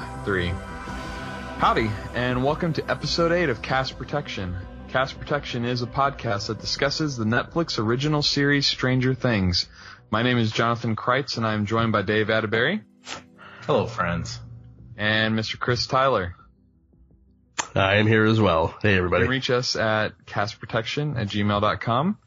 two, three. Howdy, and welcome to episode 8 of Cast Protection. Cast Protection is a podcast that discusses the Netflix original series Stranger Things. My name is Jonathan Crites, and I'm joined by Dave Atteberry. Hello, friends. And Mr. Chris Tyler. I am here as well. Hey, everybody. You can reach us at castprotection at gmail.com.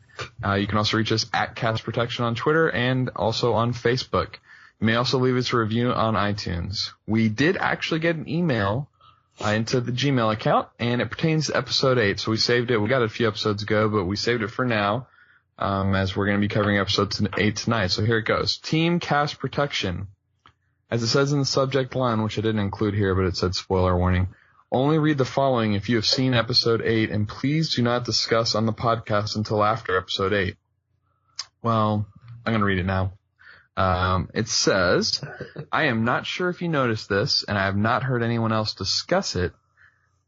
Uh, you can also reach us at Cast Protection on Twitter and also on Facebook. You may also leave us a review on iTunes. We did actually get an email uh, into the Gmail account, and it pertains to episode 8. So we saved it. We got it a few episodes ago, but we saved it for now, um, as we're going to be covering episode 8 tonight. So here it goes. Team Cast Protection. As it says in the subject line, which I didn't include here, but it said spoiler warning. Only read the following if you have seen episode 8, and please do not discuss on the podcast until after episode 8. Well, I'm going to read it now. Um, it says, I am not sure if you noticed this, and I have not heard anyone else discuss it,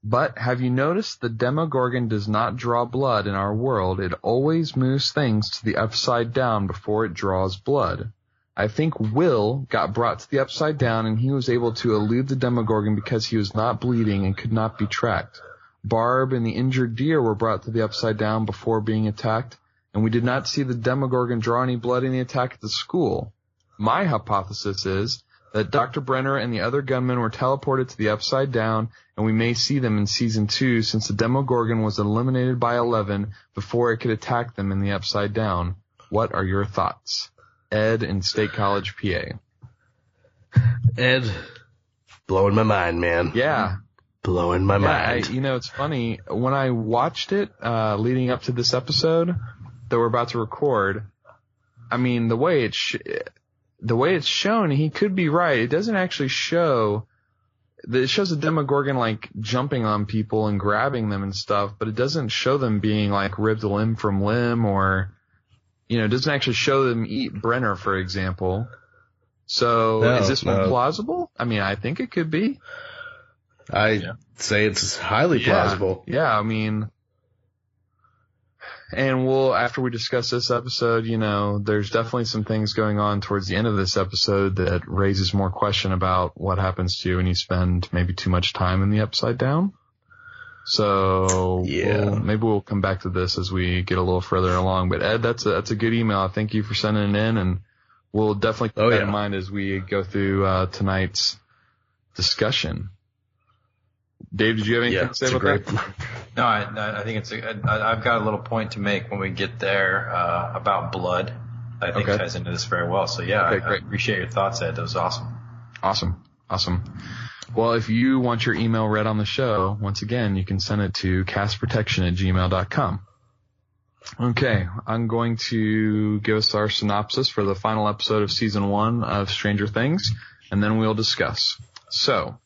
but have you noticed the Demogorgon does not draw blood in our world? It always moves things to the upside down before it draws blood. I think Will got brought to the upside down and he was able to elude the Demogorgon because he was not bleeding and could not be tracked. Barb and the injured deer were brought to the upside down before being attacked, and we did not see the Demogorgon draw any blood in the attack at the school. My hypothesis is that Dr. Brenner and the other gunmen were teleported to the Upside Down, and we may see them in season two since the Demogorgon was eliminated by Eleven before it could attack them in the Upside Down. What are your thoughts? Ed in State College, PA. Ed, blowing my mind, man. Yeah. Blowing my Yeah, mind. I, you know, it's funny. When I watched it, uh, leading up to this episode that we're about to record, I mean, the way it's, sh- the way it's shown, he could be right. It doesn't actually show, it shows a Demogorgon like jumping on people and grabbing them and stuff, but it doesn't show them being like ripped limb from limb or, you know, it doesn't actually show them eat Brenner, for example. So No, is this one no. plausible? I mean, I think it could be. I Yeah. say it's highly plausible. Yeah, yeah, I mean, and we'll, after we discuss this episode, you know, there's definitely some things going on towards the end of this episode that raises more question about what happens to you when you spend maybe too much time in the upside down. So Yeah. we'll- maybe we'll come back to this as we get a little further along. But Ed, that's a that's a good email. Thank you for sending it in, and we'll definitely keep Oh, that yeah. in mind as we go through uh, tonight's discussion. Dave, did you have anything Yeah, to say about great. that? No, I, I think it's. A, I, I've got a little point to make when we get there uh, about blood. I think Okay. ties into this very well. So yeah, Okay, I, I great. appreciate your thoughts, Ed. That was awesome. Awesome. Awesome. Well, if you want your email read on the show, once again, you can send it to castprotection at gmail.com. Okay, I'm going to give us our synopsis for the final episode of season one of Stranger Things, and then we'll discuss. So,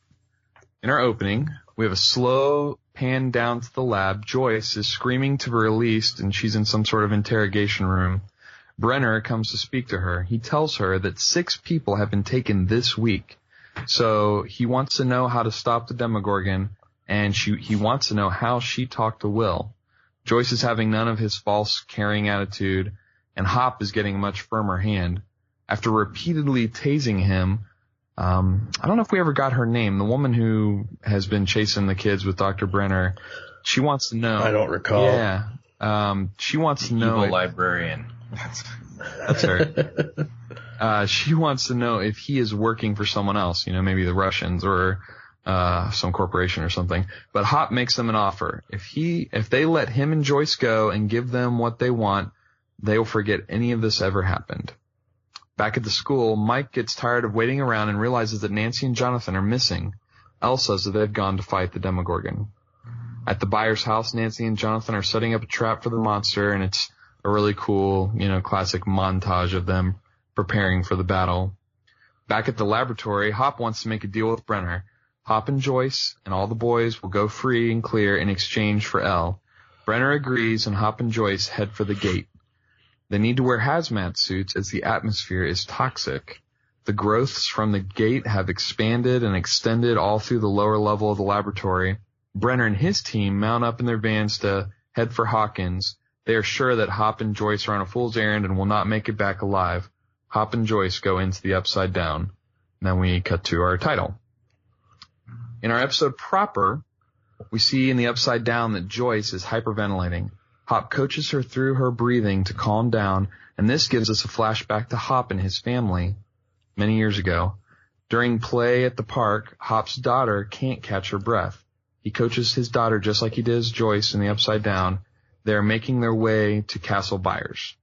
in our opening, we have a slow pan down to the lab. Joyce is screaming to be released, and she's in some sort of interrogation room. Brenner comes to speak to her. He tells her that six people have been taken this week. So he wants to know how to stop the Demogorgon, and she, he wants to know how she talked to Will. Joyce is having none of his false caring attitude, and Hop is getting a much firmer hand. After repeatedly tasing him, um, I don't know if we ever got her name, the woman who has been chasing the kids with Dr. Brenner, she wants to know. I don't recall. Yeah. Um, she wants to know. Evil if- librarian. that's her. uh, she wants to know if he is working for someone else, you know, maybe the Russians or uh, some corporation or something. But Hop makes them an offer. If he, if they let him and Joyce go and give them what they want, they will forget any of this ever happened. Back at the school, Mike gets tired of waiting around and realizes that Nancy and Jonathan are missing. El says that they've gone to fight the Demogorgon. At the Byers' house, Nancy and Jonathan are setting up a trap for the monster, and it's a really cool, you know, classic montage of them preparing for the battle. Back at the laboratory, Hop wants to make a deal with Brenner. Hop and Joyce and all the boys will go free and clear in exchange for El. Brenner agrees and Hop and Joyce head for the gate. They need to wear hazmat suits as the atmosphere is toxic. The growths from the gate have expanded and extended all through the lower level of the laboratory. Brenner and his team mount up in their vans to head for Hawkins. They are sure that Hop and Joyce are on a fool's errand and will not make it back alive. Hop and Joyce go into the upside down. Then we cut to our title. In our episode proper, we see in the upside down that Joyce is hyperventilating. Hop coaches her through her breathing to calm down, and this gives us a flashback to Hop and his family many years ago. During play at the park, Hop's daughter can't catch her breath. He coaches his daughter just like he did Joyce in the upside down. They're making their way to Castle Byers.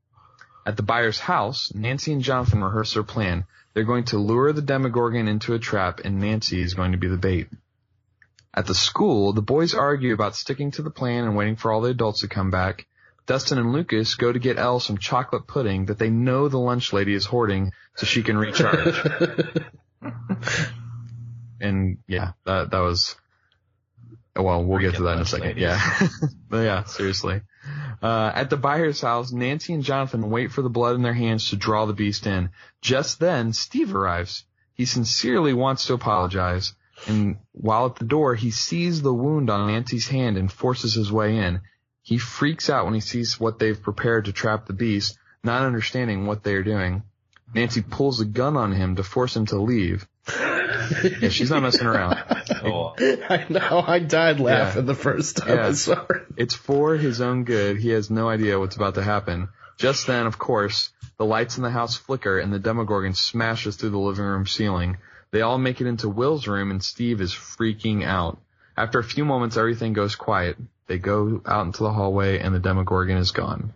At the Byers house, Nancy and Jonathan rehearse their plan. They're going to lure the Demogorgon into a trap and Nancy is going to be the bait. At the school, the boys argue about sticking to the plan and waiting for all the adults to come back. Dustin and Lucas go to get El some chocolate pudding that they know the lunch lady is hoarding so she can recharge. and yeah, that that was well, we'll get to that in a second. ladies. Yeah. but yeah, seriously. Uh, at the Byers house, Nancy and Jonathan wait for the blood in their hands to draw the beast in. Just then, Steve arrives. He sincerely wants to apologize. And while at the door, he sees the wound on Nancy's hand and forces his way in. He freaks out when he sees what they've prepared to trap the beast, not understanding what they are doing. Nancy pulls a gun on him to force him to leave. Yeah, she's not messing around. Oh, I know. I died laughing the first time Yeah. I saw it. It's for his own good. He has no idea what's about to happen. Just then, of course, the lights in the house flicker and the Demogorgon smashes through the living room ceiling. They all make it into Will's room and Steve is freaking out. After a few moments, everything goes quiet. They go out into the hallway and the Demogorgon is gone.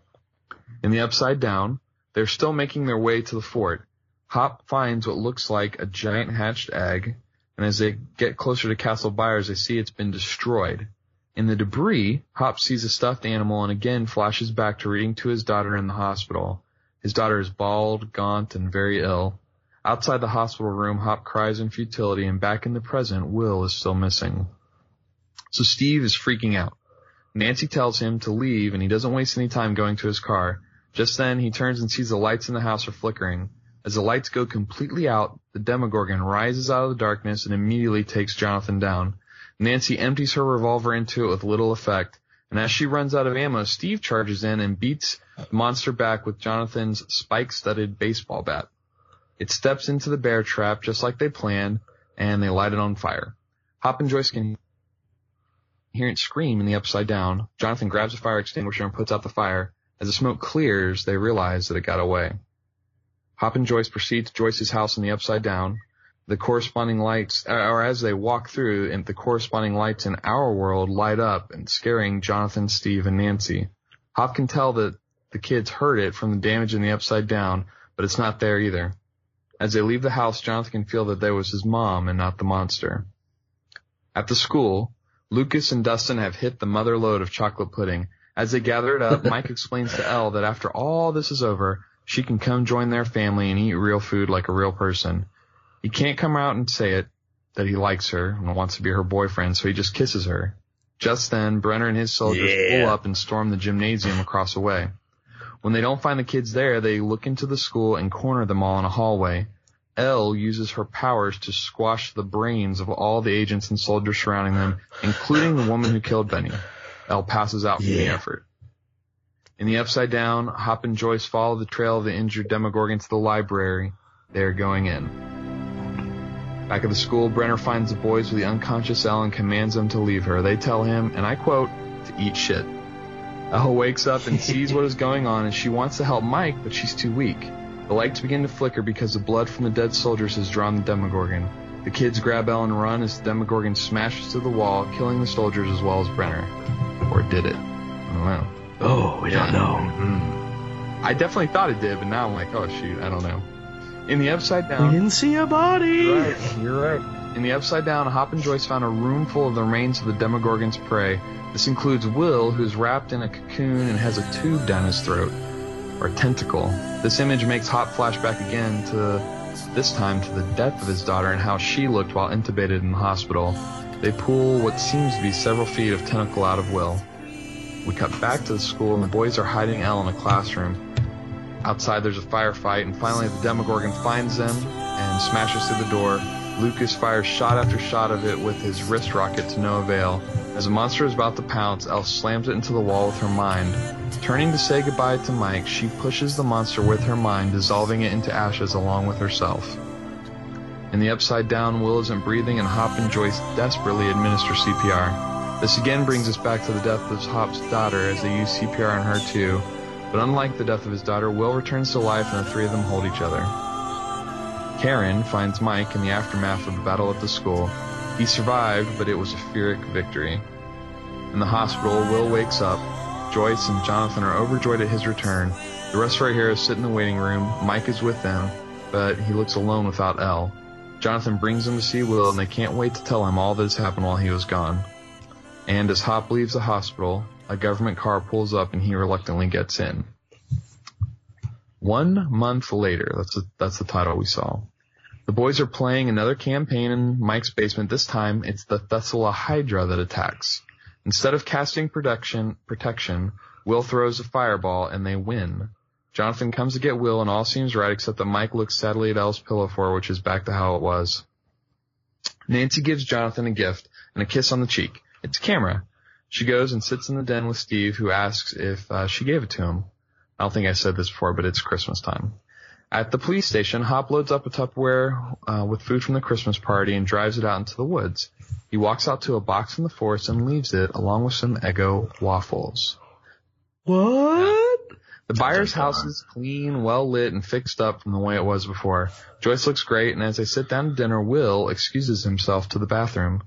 In the upside down, they're still making their way to the fort. Hop finds what looks like a giant hatched egg, and as they get closer to Castle Byers, they see it's been destroyed. In the debris, Hop sees a stuffed animal and again flashes back to reading to his daughter in the hospital. His daughter is bald, gaunt, and very ill. Outside the hospital room, Hop cries in futility, and back in the present, Will is still missing. So Steve is freaking out. Nancy tells him to leave, and he doesn't waste any time going to his car. Just then, he turns and sees the lights in the house are flickering. As the lights go completely out, the Demogorgon rises out of the darkness and immediately takes Jonathan down. Nancy empties her revolver into it with little effect, and as she runs out of ammo, Steve charges in and beats the monster back with Jonathan's spike-studded baseball bat. It steps into the bear trap just like they planned, and they light it on fire. Hop and Joyce can hear it scream in the upside down. Jonathan grabs a fire extinguisher and puts out the fire. As the smoke clears, they realize that it got away. Hop and Joyce proceed to Joyce's house in the upside down. The corresponding lights, or as they walk through, and the corresponding lights in our world light up and scaring Jonathan, Steve, and Nancy. Hop can tell that the kids heard it from the damage in the upside down, but it's not there either. As they leave the house, Jonathan can feel that there was his mom and not the monster. At the school, Lucas and Dustin have hit the mother load of chocolate pudding. As they gather it up, Mike explains to El that after all this is over, she can come join their family and eat real food like a real person. He can't come out and say it, that he likes her and wants to be her boyfriend, so he just kisses her. Just then, Brenner and his soldiers Yeah. pull up and storm the gymnasium across the way. When they don't find the kids there, they look into the school and corner them all in a hallway. El uses her powers to squash the brains of all the agents and soldiers surrounding them, including the woman who killed Benny. El passes out from the effort. In the upside down, Hop and Joyce follow the trail of the injured Demogorgon to the library. They are going in. Back at the school, Brenner finds the boys with the unconscious El and commands them to leave her. They tell him, and I quote, to eat shit. El wakes up and sees what is going on and she wants to help Mike, but she's too weak. The lights begin to flicker because the blood from the dead soldiers has drawn the Demogorgon. The kids grab El and run as the Demogorgon smashes through the wall, killing the soldiers as well as Brenner. Or did it? I don't know. Oh, we don't know. Mm. I definitely thought it did, but now I'm like, oh shoot, I don't know. In the upside Down. We down. didn't see a body. Right, you're right. In the upside down, Hop and Joyce found a room full of the remains of the Demogorgon's prey. This includes Will, who's wrapped in a cocoon and has a tube down his throat, or tentacle. This image makes Hop flashback again to, this time to the death of his daughter and how she looked while intubated in the hospital. They pull what seems to be several feet of tentacle out of Will. We cut back to the school and the boys are hiding El in a classroom. Outside there's a firefight and finally the Demogorgon finds them and smashes through the door. Lucas fires shot after shot of it with his wrist rocket to no avail. As the monster is about to pounce, El slams it into the wall with her mind. Turning to say goodbye to Mike, she pushes the monster with her mind, dissolving it into ashes along with herself. In the upside down, Will isn't breathing and Hop and Joyce desperately administer CPR. This again brings us back to the death of Hop's daughter as they use CPR on her too. But unlike the death of his daughter, Will returns to life and the three of them hold each other. Karen finds Mike in the aftermath of the battle at the school. He survived, but it was a Pyrrhic victory. In the hospital, Will wakes up. Joyce and Jonathan are overjoyed at his return. The rest of our heroes sit in the waiting room. Mike is with them, but he looks alone without El. Jonathan brings him to see Will, and they can't wait to tell him all that has happened while he was gone. And as Hop leaves the hospital, a government car pulls up and he reluctantly gets in. One month later, that's the, that's the title we saw. The boys are playing another campaign in Mike's basement. This time, it's the Thessalhydra that attacks. Instead of casting protection, protection, Will throws a fireball and they win. Jonathan comes to get Will and all seems right except that Mike looks sadly at El's pillow for which is back to how it was. Nancy gives Jonathan a gift and a kiss on the cheek. It's a camera. She goes and sits in the den with Steve, who asks if uh, she gave it to him. I don't think I said this before, but it's Christmas time. At the police station, Hop loads up a Tupperware uh, with food from the Christmas party and drives it out into the woods. He walks out to a box in the forest and leaves it along with some Eggo waffles. What? The Byers' house is clean, well lit, and fixed up from the way it was before. Joyce looks great, and as they sit down to dinner, Will excuses himself to the bathroom.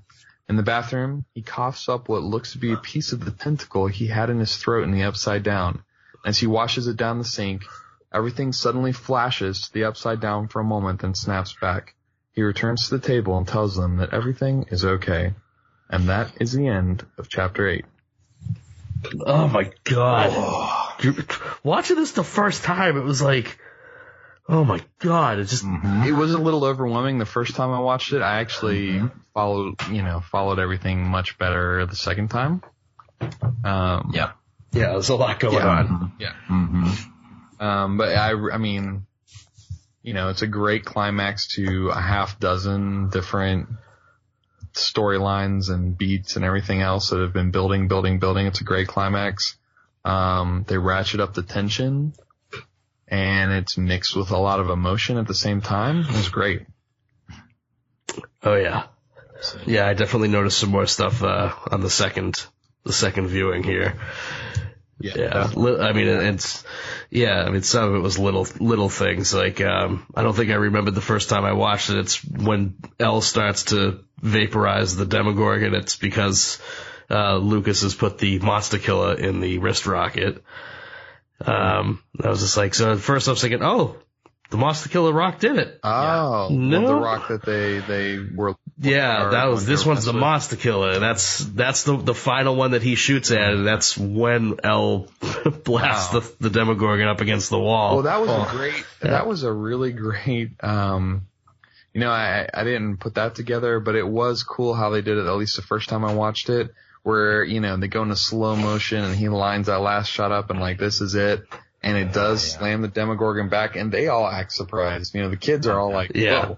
In the bathroom, he coughs up what looks to be a piece of the tentacle he had in his throat in the upside down. As he washes it down the sink, everything suddenly flashes to the upside down for a moment, then snaps back. He returns to the table and tells them that everything is okay. And that is the end of chapter 8. Oh my god. Watching this the first time, it was like, oh my god, it just, It was a little overwhelming the first time I watched it. I actually followed, you know, followed everything much better the second time. Um, Yeah. yeah, there's a lot going Yeah. on. Yeah. Mm-hmm. Um, but I, I mean, you know, it's a great climax to a half dozen different storylines and beats and everything else that have been building, building, building. It's a great climax. Um, they ratchet up the tension and it's mixed with a lot of emotion at the same time. It was great. Oh yeah. Yeah, I definitely noticed some more stuff, uh, on the second, the second viewing here. Yeah, li- I mean, it's yeah. I mean, some of it was little little things like um, I don't think I remembered the first time I watched it. It's when El starts to vaporize the Demogorgon. It's because uh, Lucas has put the Monster Killer in the wrist rocket. Um, I was just like, so at first I was thinking, oh, the Monster Killer rock did it. Oh, No. the rock that they they were. Yeah, that was this one's the messed with. monster killer, and that's that's the the final one that he shoots at, and that's when El blasts Wow. the the Demogorgon up against the wall. Well, that was Oh. a great. Yeah. That was a really great. Um, you know, I I didn't put that together, but it was cool how they did it. At least the first time I watched it, where you know they go into slow motion and he lines that last shot up and like this is it, and it does yeah. slam the Demogorgon back, and they all act surprised. You know, the kids are all like, Yeah.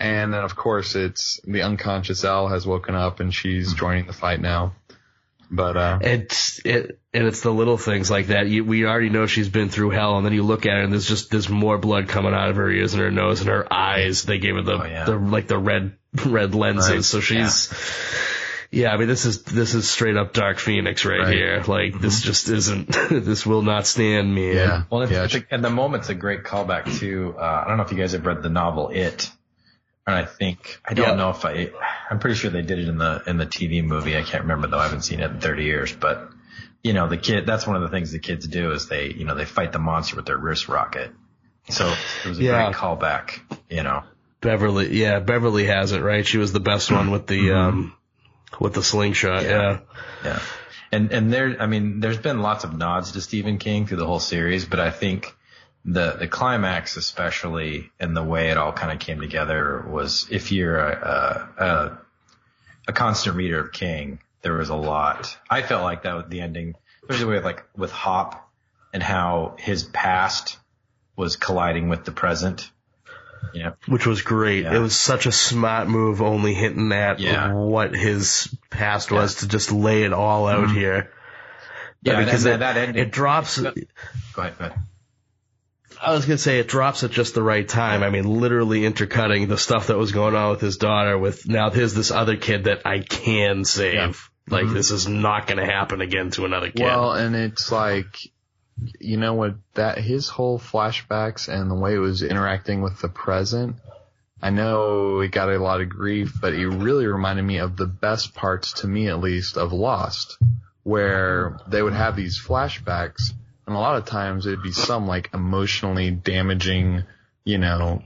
And then of course it's the unconscious Al has woken up and she's joining the fight now. But uh, It's it and it's the little things like that. You, we already know she's been through hell, and then you look at her, and there's just there's more blood coming out of her ears and her nose and her eyes. They gave her the Oh, yeah. the like the red red lenses, Right. so she's. Yeah. I mean this is this is straight up Dark Phoenix right, Right. here. Like this just isn't. this will not stand, me. yeah, Well, it's, yeah, it's a, and the moment's a great callback to. Uh, I don't know if you guys have read the novel It, and I think I don't Yeah. know if I. I'm pretty sure they did it in the in the TV movie. I can't remember though. I haven't seen it in 30 years. But you know, the kid. That's one of the things the kids do is they you know they fight the monster with their wrist rocket. So it was a Yeah. great callback. You know. Beverly, yeah, Beverly has it right. She was the best one with the um with the slingshot. Yeah. Yeah, Yeah. And and there I mean there's been lots of nods to Stephen King through the whole series, but I think the the climax especially and the way it all kind of came together was if you're a a, a a constant reader of King, there was a lot. I felt like that with the ending, especially with like with Hop and how his past was colliding with the present. You know, which was great. Yeah. It was such a smart move, only hinting at Yeah. what his past was to just lay it all out here. Yeah, because that- it, that ending- it drops. Go ahead, go ahead. I was gonna say it drops at just the right time. I mean, literally intercutting the stuff that was going on with his daughter with now here's this other kid that I can save. Yeah. Like mm-hmm. this is not gonna happen again to another kid. Well, and it's like, you know what, that his whole flashbacks and the way it was interacting with the present, I know it got a lot of grief, but it really reminded me of the best parts to me at least of Lost, where they would have these flashbacks and a lot of times it'd be some like emotionally damaging, you know,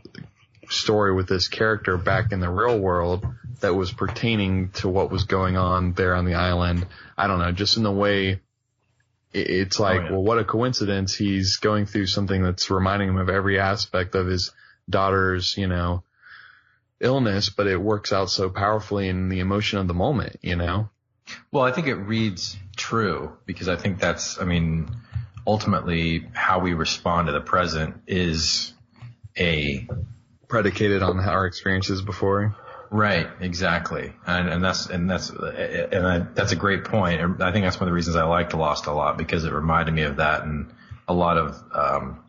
story with this character back in the real world that was pertaining to what was going on there on the island. I don't know, just in the way it's oh, like, oh, yeah. well, what a coincidence. He's going through something that's reminding him of every aspect of his daughter's, you know, illness, but it works out so powerfully in the emotion of the moment, you know? Well, I think it reads true because I think that's, I mean, ultimately how we respond to the present is a predicated on our experiences before. Right, exactly, and and that's and that's and I, that's a great point. I think that's one of the reasons I liked Lost a lot because it reminded me of that, and a lot of um,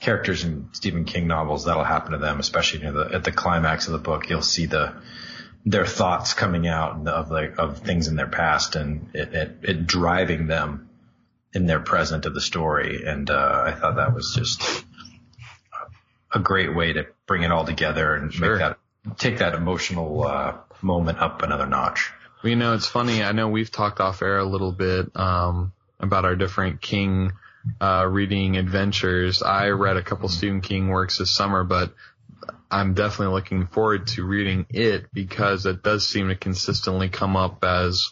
characters in Stephen King novels that'll happen to them, especially near the, at the climax of the book. You'll see the their thoughts coming out of like of things in their past and it, it, it driving them in their present of the story. And uh, I thought that was just a great way to bring it all together and sure. make that take that emotional uh, moment up another notch. Well, you know, it's funny. I know we've talked off air a little bit um, about our different King uh, reading adventures. I read a couple Stephen King works this summer, but I'm definitely looking forward to reading it because it does seem to consistently come up as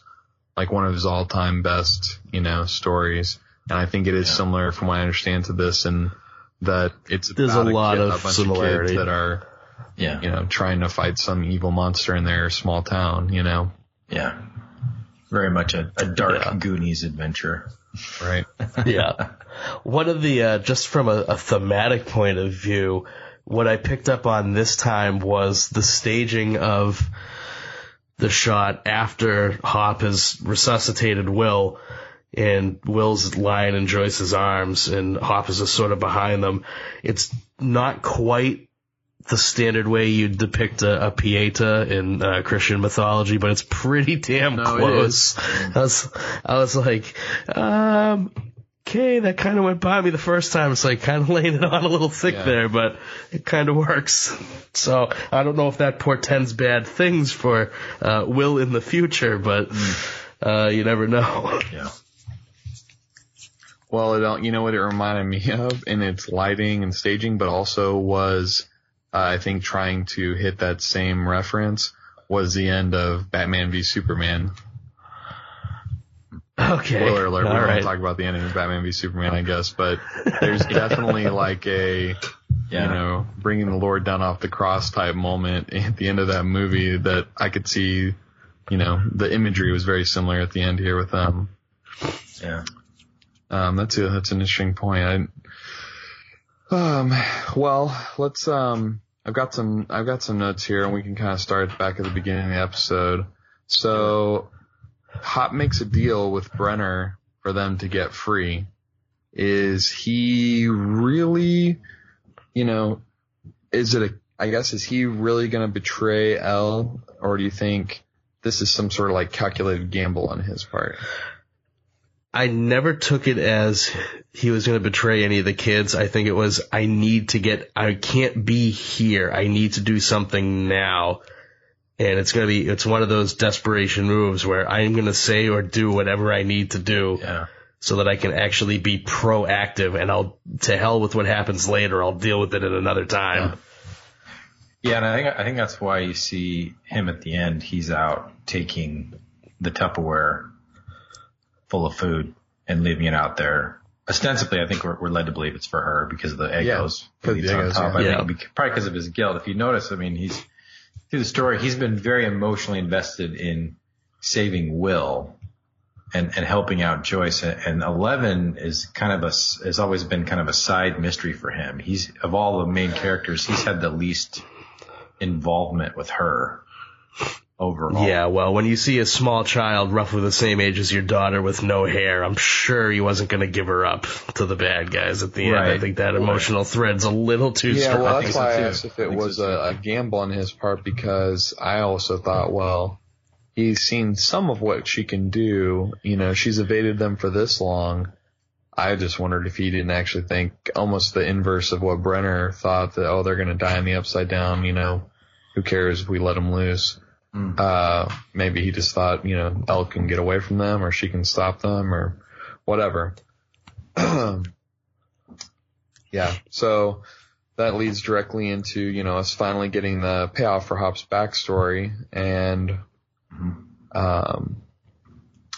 like one of his all time best, you know, stories. And I think it is yeah. similar from what I understand to this and that it's There's a lot a kid, of a similarity of that are, yeah, you know, trying to fight some evil monster in their small town, you know? Yeah. Very much a, a dark yeah. Goonies adventure. Right. yeah. One of the, uh, just from a, a thematic point of view, what I picked up on this time was the staging of the shot after Hop has resuscitated Will and Will's lying in Joyce's arms and Hop is just sort of behind them. It's not quite the standard way you'd depict a, a Pieta in uh, Christian mythology, but it's pretty damn no, close. I was, I was like, um, okay, that kind of went by me the first time. It's like kind of laying it on a little thick yeah. there, but it kind of works. So I don't know if that portends bad things for uh, Will in the future, but uh, you never know. Yeah. Well, it, you know what it reminded me of in its lighting and staging, but also was, uh, I think, trying to hit that same reference was the end of Batman v Superman. Okay. Spoiler alert. we don't right. talk about the ending of Batman v Superman, I guess, but there's definitely like a, yeah. you know, bringing the Lord down off the cross type moment at the end of that movie that I could see, you know, the imagery was very similar at the end here with them. Yeah. Um, that's a, that's an interesting point. I, um, well, let's, um, I've got some, I've got some notes here and we can kind of start back at the beginning of the episode. So, Hop makes a deal with Brenner for them to get free. Is he really, you know, is it a, I guess, is he really going to betray El, or do you think this is some sort of like calculated gamble on his part? I never took it as he was going to betray any of the kids. I think it was, I need to get, I can't be here. I need to do something now and it's gonna be it's one of those desperation moves where I'm gonna say or do whatever I need to do yeah. so that I can actually be proactive and I'll to hell with what happens later. I'll deal with it at another time. Yeah. yeah, and I think I think that's why you see him at the end. He's out taking the Tupperware full of food and leaving it out there. Ostensibly, I think we're, we're led to believe it's for her because of the Eggos. Yeah, the Eggos, on top. Yeah. I think probably because of his guilt. If you notice, I mean, he's through the story, he's been very emotionally invested in saving Will and, and helping out Joyce. And Eleven is kind of a, has always been kind of a side mystery for him. He's, of all the main characters, he's had the least involvement with her. Overall. Yeah, well, when you see a small child roughly the same age as your daughter with no hair, I'm sure he wasn't going to give her up to the bad guys at the end. I think that emotional thread's a little too Yeah, strong. well, think that's why I asked if it was a, a gamble on his part because I also thought, well, he's seen some of what she can do. You know, she's evaded them for this long. I just wondered if he didn't actually think almost the inverse of what Brenner thought that, oh, they're going to die in the upside down, you know, who cares if we let them loose. Mm. Uh, maybe he just thought, you know, El can get away from them or she can stop them or whatever. yeah. So that leads directly into, you know, us finally getting the payoff for Hop's backstory and, um,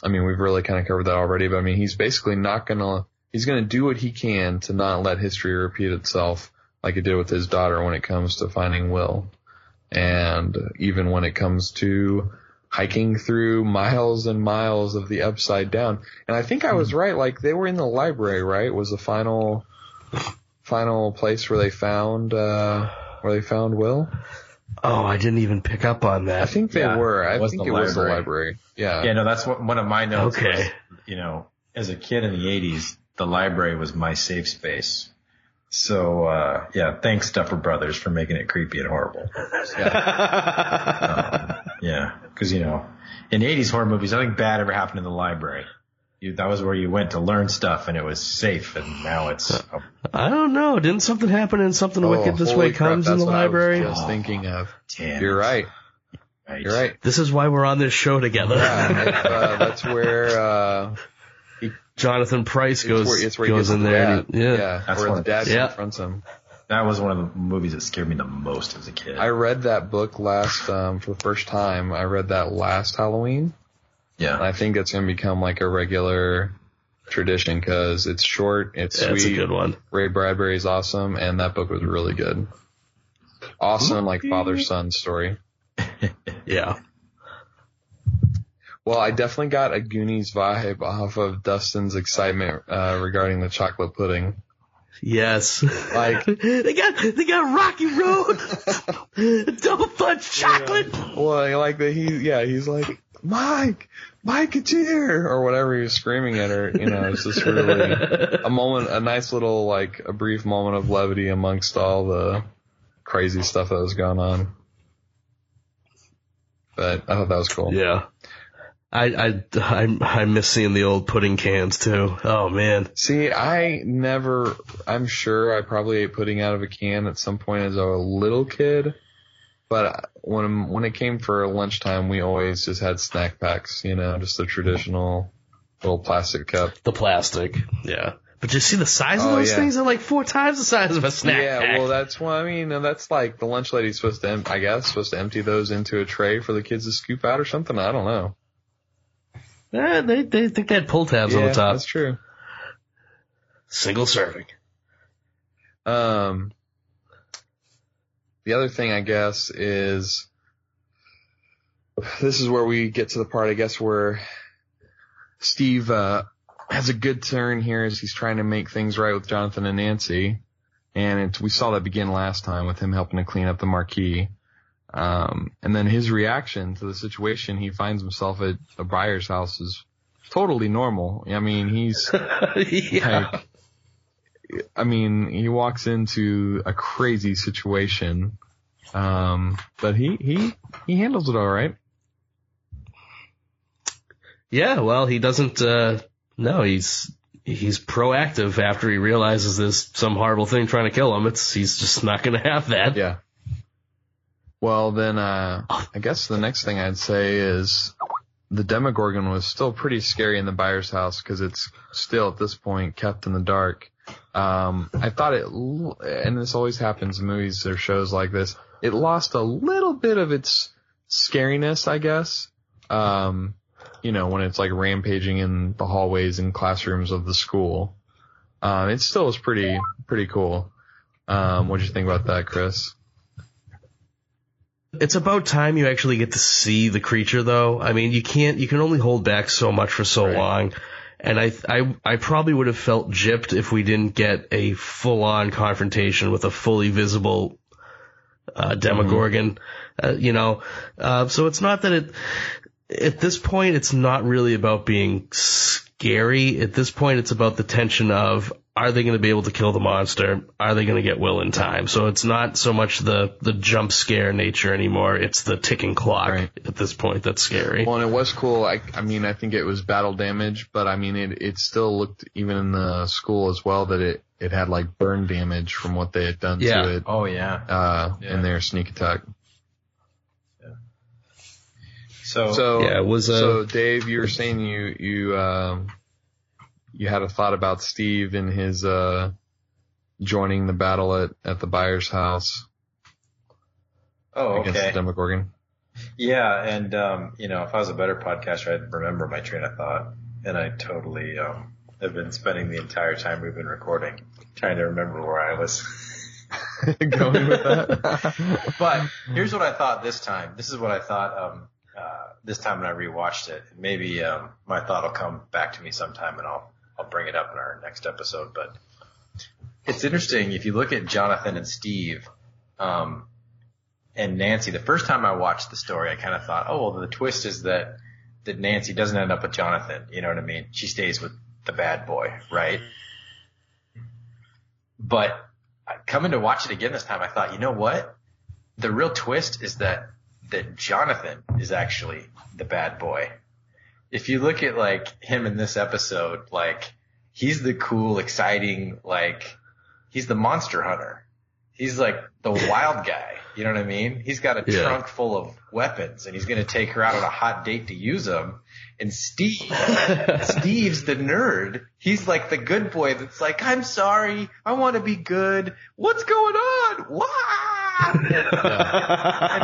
I mean, we've really kind of covered that already, but I mean, he's basically not gonna, he's gonna do what he can to not let history repeat itself like it did with his daughter when it comes to finding Will. And even when it comes to hiking through miles and miles of the upside down. And I think I was right, like they were in the library, right? Was the final, final place where they found, uh, where they found Will? oh, I didn't even pick up on that. I think they Yeah, were. I think the it was the library. library. Yeah. Yeah, no, that's what, one of my notes. Okay. was, you know, as a kid in the '80s, the library was my safe space. So uh, yeah, thanks Duffer Brothers for making it creepy and horrible. Yeah, because you know, in '80s horror movies, nothing bad ever happened in the library. You, that was where you went to learn stuff, and it was safe. And now it's oh, I don't know. Didn't something happen in something Oh, wicked this way crap, comes in the what I was library? just thinking of. damn. You're right. Right. You're right. This is why we're on this show together. Yeah, it's, uh, that's where uh, Jonathan Pryce it's goes where, it's where goes gets in the there. dad. and he- yeah. yeah, That's where one the dad Yeah. confronts him. That was one of the movies that scared me the most as a kid. I read that book last um, for the first time. I read that last Halloween, and yeah, I think it's gonna become like a regular tradition because it's short, it's sweet. That's a sweet. good one. Ray Bradbury's awesome, and that book was really good. Awesome, like father son story. Yeah. Well, I definitely got a Goonies vibe off of Dustin's excitement uh, regarding the chocolate pudding. Yes. Like- they got they got Rocky Road, double fudge chocolate. Well, like that he, yeah, he's like, Mike, Mike, it's here, or whatever he was screaming at her. You know, it's just really a moment, a nice little, like, a brief moment of levity amongst all the crazy stuff that was going on. But I thought that was cool. Yeah. I, I, I, I miss seeing the old pudding cans too. Oh man. See, I never, I'm sure I probably ate pudding out of a can at some point as a little kid. But when, when it came for lunchtime, we always just had snack packs, you know, just the traditional little plastic cup. The plastic. Yeah. But you see the size of Oh, those yeah. things? They're like four times the size of a snack yeah, pack. well, that's why I mean. That's like the lunch lady's supposed to, em- I guess, supposed to empty those into a tray for the kids to scoop out or something. I don't know. Eh, they, they think they had pull tabs on the top. that's true. Single serving. Um, the other thing, I guess, is this is where we get to the part, I guess, where Steve uh, has a good turn here as he's trying to make things right with Jonathan and Nancy, and it's, we saw that begin last time with him helping to clean up the marquee. Um, and then his reaction to the situation he finds himself at a Byers' house is totally normal. I mean, he's yeah. like, I mean, he walks into a crazy situation, um, but he he he handles it all right. Yeah, well, he doesn't, uh, no, he's, he's proactive after he realizes there's some horrible thing trying to kill him. It's, he's just not gonna have that. Yeah. Well, then uh, I guess the next thing I'd say is the Demogorgon was still pretty scary in the Byers' house because it's still at this point kept in the dark. Um, I thought it, and this always happens in movies or shows like this. It lost a little bit of its scariness, I guess. Um, you know, when it's like rampaging in the hallways and classrooms of the school. Um, it still was pretty, pretty cool. Um, what do you think about that, Chris? It's about time you actually get to see the creature though. I mean, you can't, you can only hold back so much for so Right. long. And I, I, I probably would have felt gypped if we didn't get a full on confrontation with a fully visible, uh, Demogorgon, mm-hmm. uh, you know, uh, so it's not that it, at this point, it's not really about being scary. At this point, it's about the tension of, are they going to be able to kill the monster? Are they going to get Will in time? So it's not so much the, the jump scare nature anymore. It's the ticking clock right. at this point that's scary. Well, and it was cool. I, I mean, I think it was battle damage, but I mean, it, it still looked, even in the school as well, that it, it had like burn damage from what they had done yeah. to it. Oh yeah. Uh, yeah. in their sneak attack. Yeah. So, so, yeah, it was, uh, so Dave, you were saying you, you, um, you had a thought about Steve and his uh, joining the battle at, at the Byers' house. Oh, against okay. the Demogorgon. Yeah, and um, you know, if I was a better podcaster, I'd remember my train of thought, and I totally um, have been spending the entire time we've been recording trying to remember where I was going with that. but here's what I thought this time. This is what I thought um, uh, this time when I rewatched it. Maybe um, my thought will come back to me sometime, and I'll I'll bring it up in our next episode. But it's interesting if you look at Jonathan and Steve, um, and Nancy. The first time I watched the story, I kind of thought, oh, well, the twist is that that Nancy doesn't end up with Jonathan. You know what I mean? She stays with the bad boy, right? But coming to watch it again this time, I thought, you know what? The real twist is that that Jonathan is actually the bad boy if you look at like him in this episode, like he's the cool, exciting, like he's the monster hunter. He's like the wild guy. You know what I mean? He's got a yeah. trunk full of weapons and he's going to take her out on a hot date to use them. And Steve, Steve's the nerd. He's like the good boy that's like, I'm sorry. I want to be good. What's going on? Why? and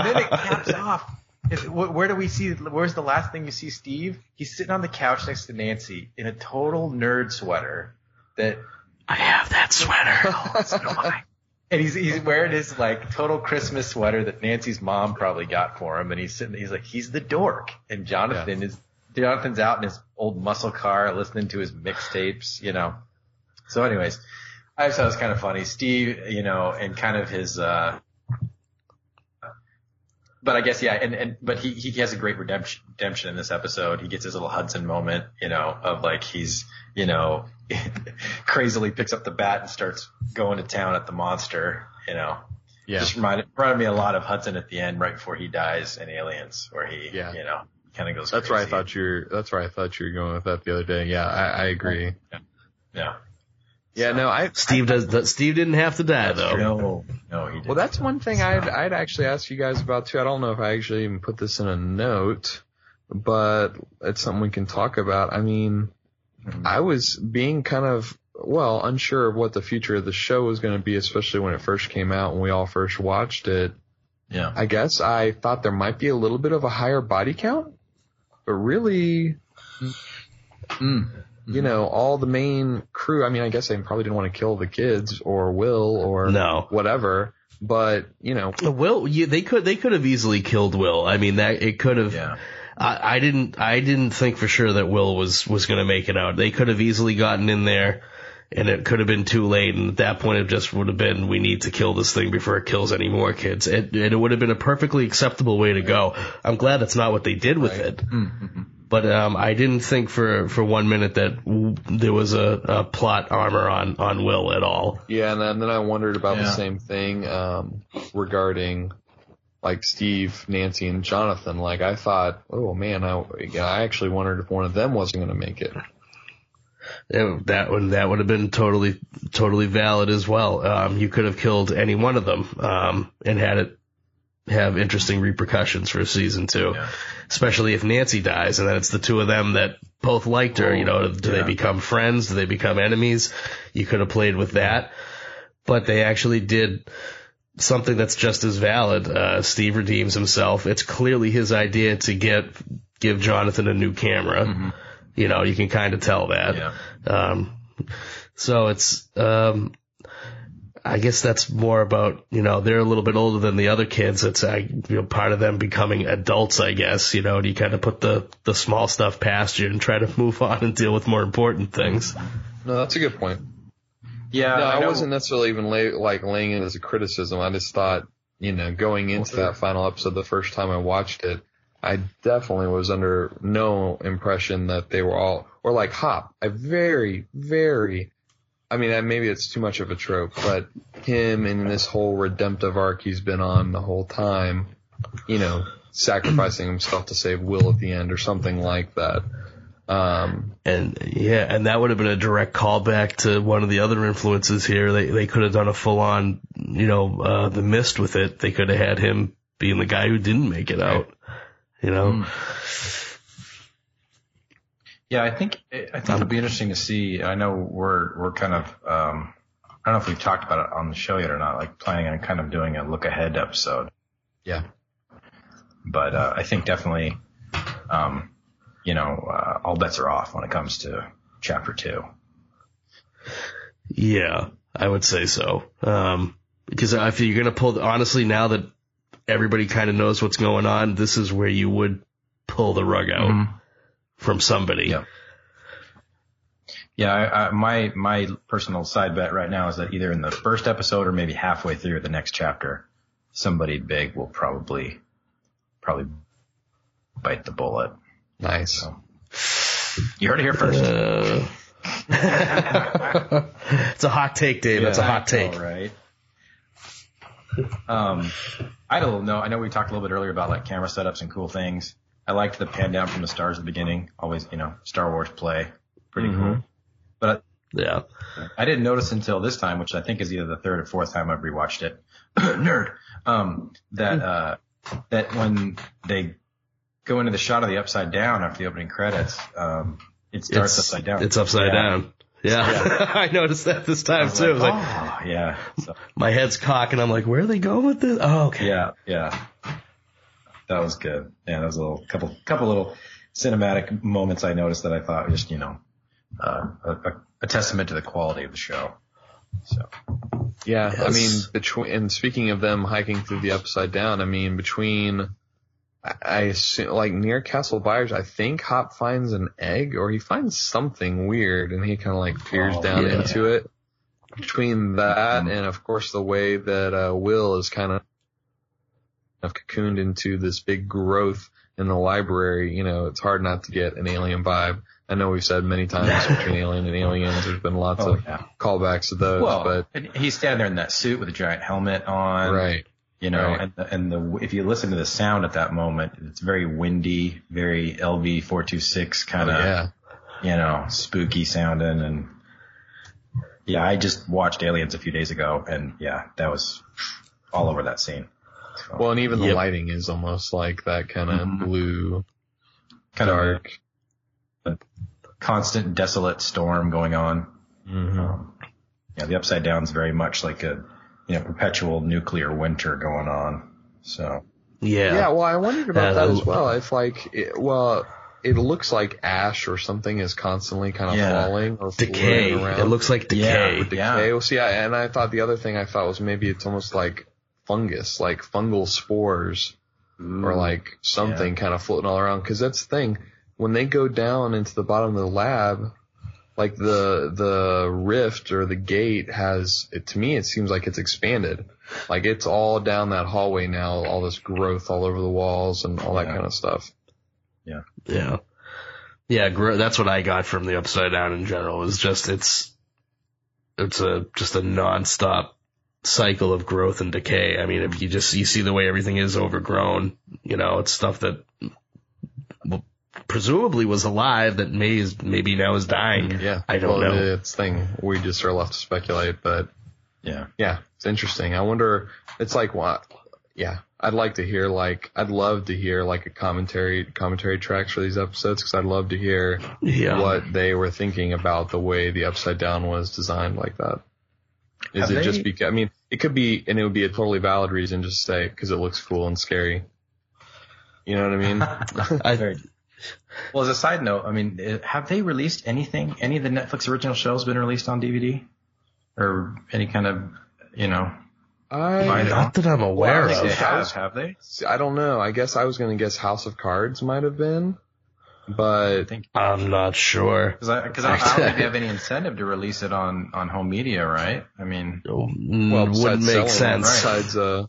then it caps off where do we see? Where's the last thing you see Steve? He's sitting on the couch next to Nancy in a total nerd sweater. That I have that sweater. Oh, and he's he's wearing his like total Christmas sweater that Nancy's mom probably got for him, and he's sitting. He's like he's the dork, and Jonathan yeah. is Jonathan's out in his old muscle car listening to his mixtapes, you know. So, anyways, I just thought it was kind of funny. Steve, you know, and kind of his uh but I guess yeah, and, and but he he has a great redemption redemption in this episode. He gets his little Hudson moment, you know, of like he's you know crazily picks up the bat and starts going to town at the monster, you know. Yeah. Just reminded reminded me a lot of Hudson at the end, right before he dies in Aliens, where he yeah. you know kind of goes. That's where I thought you were. That's where I thought you were going with that the other day. Yeah, I, I agree. Yeah. yeah. Yeah, so, no, I Steve I, does. Steve didn't have to die though. No, no, he didn't. Well, that's one thing I'd I'd actually ask you guys about too. I don't know if I actually even put this in a note, but it's something we can talk about. I mean, mm-hmm. I was being kind of well unsure of what the future of the show was going to be, especially when it first came out and we all first watched it. Yeah. I guess I thought there might be a little bit of a higher body count, but really. Mm you mm-hmm. know, all the main crew. I mean, I guess they probably didn't want to kill the kids or Will or no. whatever. But you know, Will, yeah, they could they could have easily killed Will. I mean, that it could have. Yeah. I, I didn't I didn't think for sure that Will was was going to make it out. They could have easily gotten in there, and it could have been too late. And at that point, it just would have been we need to kill this thing before it kills any more kids. It, it would have been a perfectly acceptable way to go. I'm glad that's not what they did with right. it. Mm-hmm. But um, I didn't think for, for one minute that w- there was a, a, plot armor on, on Will at all. Yeah, and then, then I wondered about yeah. the same thing um, regarding like Steve, Nancy, and Jonathan. Like I thought, oh man, I, I actually wondered if one of them wasn't going to make it. Yeah, that would that would have been totally totally valid as well. Um, you could have killed any one of them um, and had it have interesting repercussions for season two, yeah. especially if Nancy dies and then it's the two of them that both liked her. Oh, you know, do yeah. they become friends? Do they become enemies? You could have played with that, but they actually did something that's just as valid. Uh, Steve redeems himself. It's clearly his idea to get give Jonathan a new camera. Mm-hmm. You know, you can kind of tell that. Yeah. Um, so it's um, I guess that's more about, you know, they're a little bit older than the other kids. It's you know, part of them becoming adults, I guess, you know, and you kind of put the, the small stuff past you and try to move on and deal with more important things. No, that's a good point. Yeah. No, I, I wasn't necessarily even lay, like laying it as a criticism. I just thought, you know, going into that final episode the first time I watched it, I definitely was under no impression that they were all, or like Hop, a very, very, I mean, maybe it's too much of a trope, but him in this whole redemptive arc he's been on the whole time, you know, sacrificing himself to save Will at the end or something like that. Um, and yeah, and that would have been a direct callback to one of the other influences here. They they could have done a full on, you know, uh, the mist with it. They could have had him being the guy who didn't make it out. You know. Mm. Yeah, I think I think it'll be interesting to see. I know we're we're kind of um, I don't know if we've talked about it on the show yet or not. Like planning on kind of doing a look ahead episode. Yeah. But uh, I think definitely, um, you know, uh, all bets are off when it comes to chapter two. Yeah, I would say so. Um, because if you're going to pull, honestly, now that everybody kind of knows what's going on, this is where you would pull the rug out mm-hmm. From somebody. Yeah. Yeah, I, I, my my personal side bet right now is that either in the first episode or maybe halfway through the next chapter, somebody big will probably probably bite the bullet. Nice. So, you heard it here first. Uh, it's a hot take, Dave. Yeah, it's a hot take. right? Um, I don't know. I know we talked a little bit earlier about like camera setups and cool things. I liked the pan down from the stars at the beginning. Always, you know, Star Wars play. Pretty mm-hmm. cool. But I, yeah, I didn't notice until this time, which I think is either the third or fourth time I've rewatched it. Nerd. Um, that, uh, that when they go into the shot of the upside down after the opening credits, um, it starts it's, upside down. It's upside yeah. down. Yeah, yeah. I noticed that this time too. Like, like, oh, yeah. So, my head's cocking. I'm like, where are they going with this? Oh, okay. Yeah, yeah. That was good. Yeah, that was a little couple couple little cinematic moments I noticed that I thought were just you know uh, a, a, testament to the quality of the show. So. Yeah, yes. I mean between and speaking of them hiking through the upside down, I mean between I assume, like near Castle Byers, I think Hop finds an egg or he finds something weird and he kind of like peers oh, down yeah. into it. Between that and of course the way that, uh, Will is kind of cocooned into this big growth in the library, you know, it's hard not to get an alien vibe. I know we've said many times between Alien and Aliens, there's been lots oh, of yeah. callbacks to those, well, but he's standing there in that suit with a giant helmet on. Right you know, right. and the, and the if you listen to the sound at that moment, it's very windy, very LV four two six kind of, oh, yeah. you know, spooky sounding, and yeah, I just watched Aliens a few days ago, and yeah, that was all over that scene. So, well, and even the yep. lighting is almost like that kind of mm-hmm. blue, kind of dark, of constant desolate storm going on. Mm-hmm. Um, yeah, the upside down is very much like a you know, perpetual nuclear winter going on. So. Yeah. Yeah. Well, I wondered about uh, that as well. If like, it, well, it looks like ash or something is constantly kind of yeah. falling or decay. Around. It looks like decay. Yeah, decay. Yeah. Well, see, I, and I thought the other thing I thought was maybe it's almost like fungus, like fungal spores Ooh, or like something yeah. kind of floating all around. Cause that's the thing. When they go down into the bottom of the lab, like the the rift or the gate has it, to me it seems like it's expanded like it's all down that hallway now all this growth all over the walls and all that yeah. kind of stuff yeah yeah yeah gr- that's what i got from the upside down in general is just it's it's a just a nonstop cycle of growth and decay i mean if you just you see the way everything is overgrown you know it's stuff that presumably was alive that may is, maybe now is dying. Mm, yeah. I don't well, know. It's thing. We just are left to speculate, but yeah. Yeah. It's interesting. I wonder, it's like what, yeah. I'd like to hear like, I'd love to hear like a commentary, commentary tracks for these episodes because I'd love to hear yeah. what they were thinking about the way the upside down was designed like that. Is Have it they... just because, I mean, it could be, and it would be a totally valid reason just to say, cause it looks cool and scary. You know what I mean? I heard, well, as a side note, I mean, eh, have they released anything? Any of the Netflix original shows been released on DVD or any kind of, you know? I, not that I'm aware well, of. They have, have they? I don't know. I guess I was going to guess House of Cards might have been, but I am not sure. Because I, cause I, I, don't think they have any incentive to release it on on home media, right? I mean, well, wouldn't make sense. Besides, uh,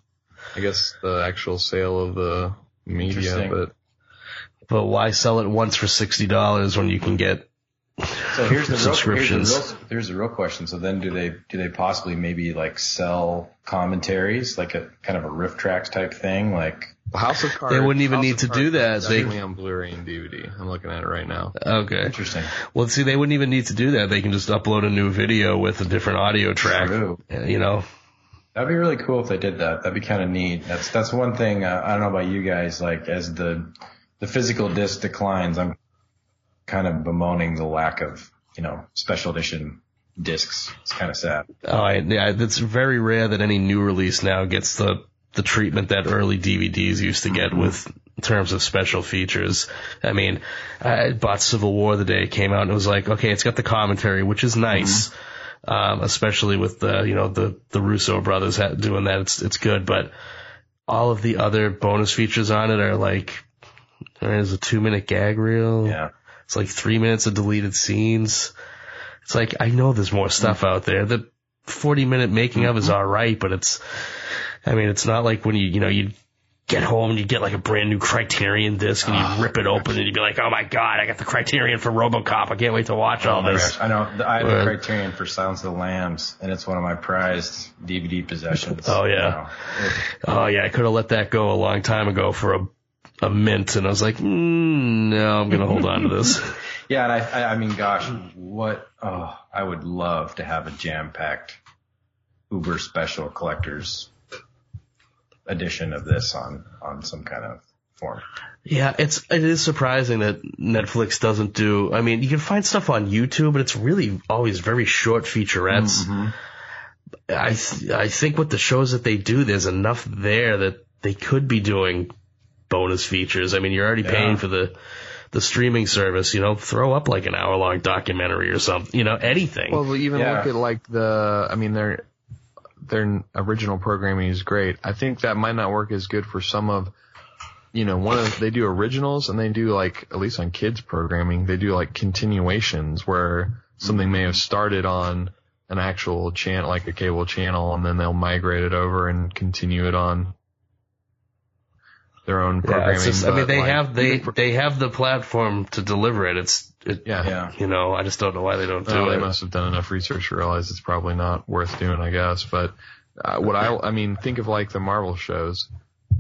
I guess the actual sale of the media, but But why sell it once for sixty dollars when you can get So here's the real, here's the real, here's the real question. So then do they, do they possibly maybe like sell commentaries, like a kind of a riff tracks type thing? Like, House of Cards. They wouldn't even House need to do is that. They- Definitely on Blu-ray and DVD. I'm looking at it right now. okay. interesting. Well, see, they wouldn't even need to do that. They can just upload a new video with a different audio track. True. Uh, You know, That'd be really cool if they did that. That'd be kind of neat. That's that's one thing. Uh, I don't know about you guys. Like as the the physical disc declines, I'm kind of bemoaning the lack of you know special edition discs. It's kind of sad. oh, I, yeah, it's very rare that any new release now gets the the treatment that early DVDs used to get with in terms of special features. I mean, I bought Civil War the day it came out, and it was like, okay, it's got the commentary, which is nice. Um, especially with the, you know, the, the Russo brothers ha- doing that. It's, it's good, but all of the other bonus features on it are like, there's a two minute gag reel. Yeah. It's like three minutes of deleted scenes. It's like, I know there's more stuff mm. out there. The 40 minute making of is mm-hmm. alright, but it's, I mean, it's not like when you, you know, you get home and you get like a brand new Criterion disc and you ah, rip it open and you'd be like, oh my god, I got the Criterion for Robocop. I can't wait to watch all Oh my this. gosh, I know. I have Right. a Criterion for Silence of the Lambs, and it's one of my prized DVD possessions. Oh, yeah. You know, Oh yeah, I could have let that go a long time ago for a, a mint and I was like, mm, no, I'm going to hold on to this. yeah, and I, I, I mean, gosh, what? Oh, I would love to have a jam-packed Uber special collector's edition of this on on some kind of form. Yeah, it's it is surprising that Netflix doesn't do. I mean, you can find stuff on YouTube, but it's really always very short featurettes. I th- I think with the shows that they do, there's enough there that they could be doing bonus features. I mean, you're already paying for the the streaming service. You know, throw up like an hour long documentary or something. You know, anything. Well, even Yeah. look at like the, I mean, their their original programming is great. I think that might not work as good for some of, you know, one of they do originals and they do like at least on kids programming they do like continuations where something may have started on an actual channel like a cable channel and then they'll migrate it over and continue it on their own yeah, programming. it's just, I mean, they like, have they even they have the platform to deliver it. It's it, yeah. Yeah. you know, I just don't know why they don't do Well, it. they must have done enough research to realize it's probably not worth doing, I guess. But uh, what I, I mean, think of like the Marvel shows.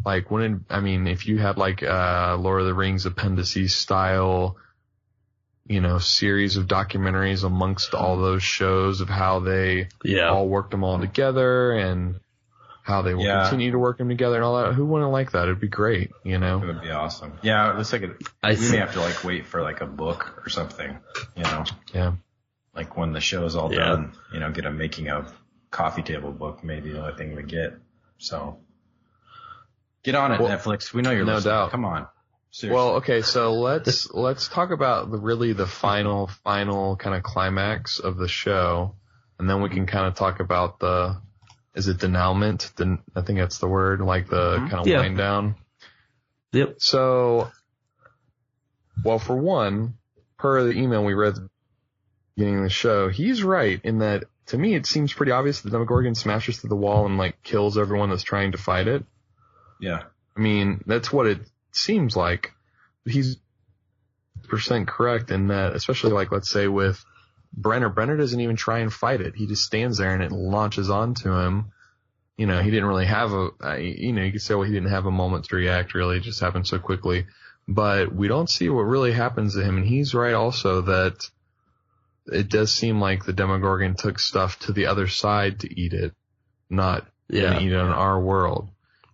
Like when, it, I mean, if you had like uh, Lord of the Rings appendices style, you know, series of documentaries amongst all those shows of how they yeah. all worked them all together and how they will Yeah. continue to work them together and all that. Who wouldn't like that? It'd be great, you know. It would be awesome. Yeah, it looks like it, I we th- may have to like wait for like a book or something. You know, Yeah. like when the show's all Yeah. done. You know, get a making of coffee table book. Maybe the only thing we get. So get on it, Well, Netflix. We know you're no listening. doubt. Come on. Seriously. Well, okay, so let's let's talk about the really the final final kind of climax of the show, and then we can kind of talk about the is it denouement? Den, I think that's the word, like the mm-hmm. kind of Yeah. wind down. Yep. So, well, for one, per the email we read at the beginning of the show, he's right in that to me it seems pretty obvious that the Demogorgon smashes through the wall and like kills everyone that's trying to fight it. yeah. I mean, that's what it seems like. He's percent correct in that, especially like let's say with Brenner. Brenner doesn't even try and fight it. He just stands there and it launches onto him. You know, he didn't really have a, you know, you could say, well, he didn't have a moment to react. Really, it just happened so quickly. But we don't see what really happens to him, and he's right also that it does seem like the Demogorgon took stuff to the other side to eat it, not Yeah. eat it in our world.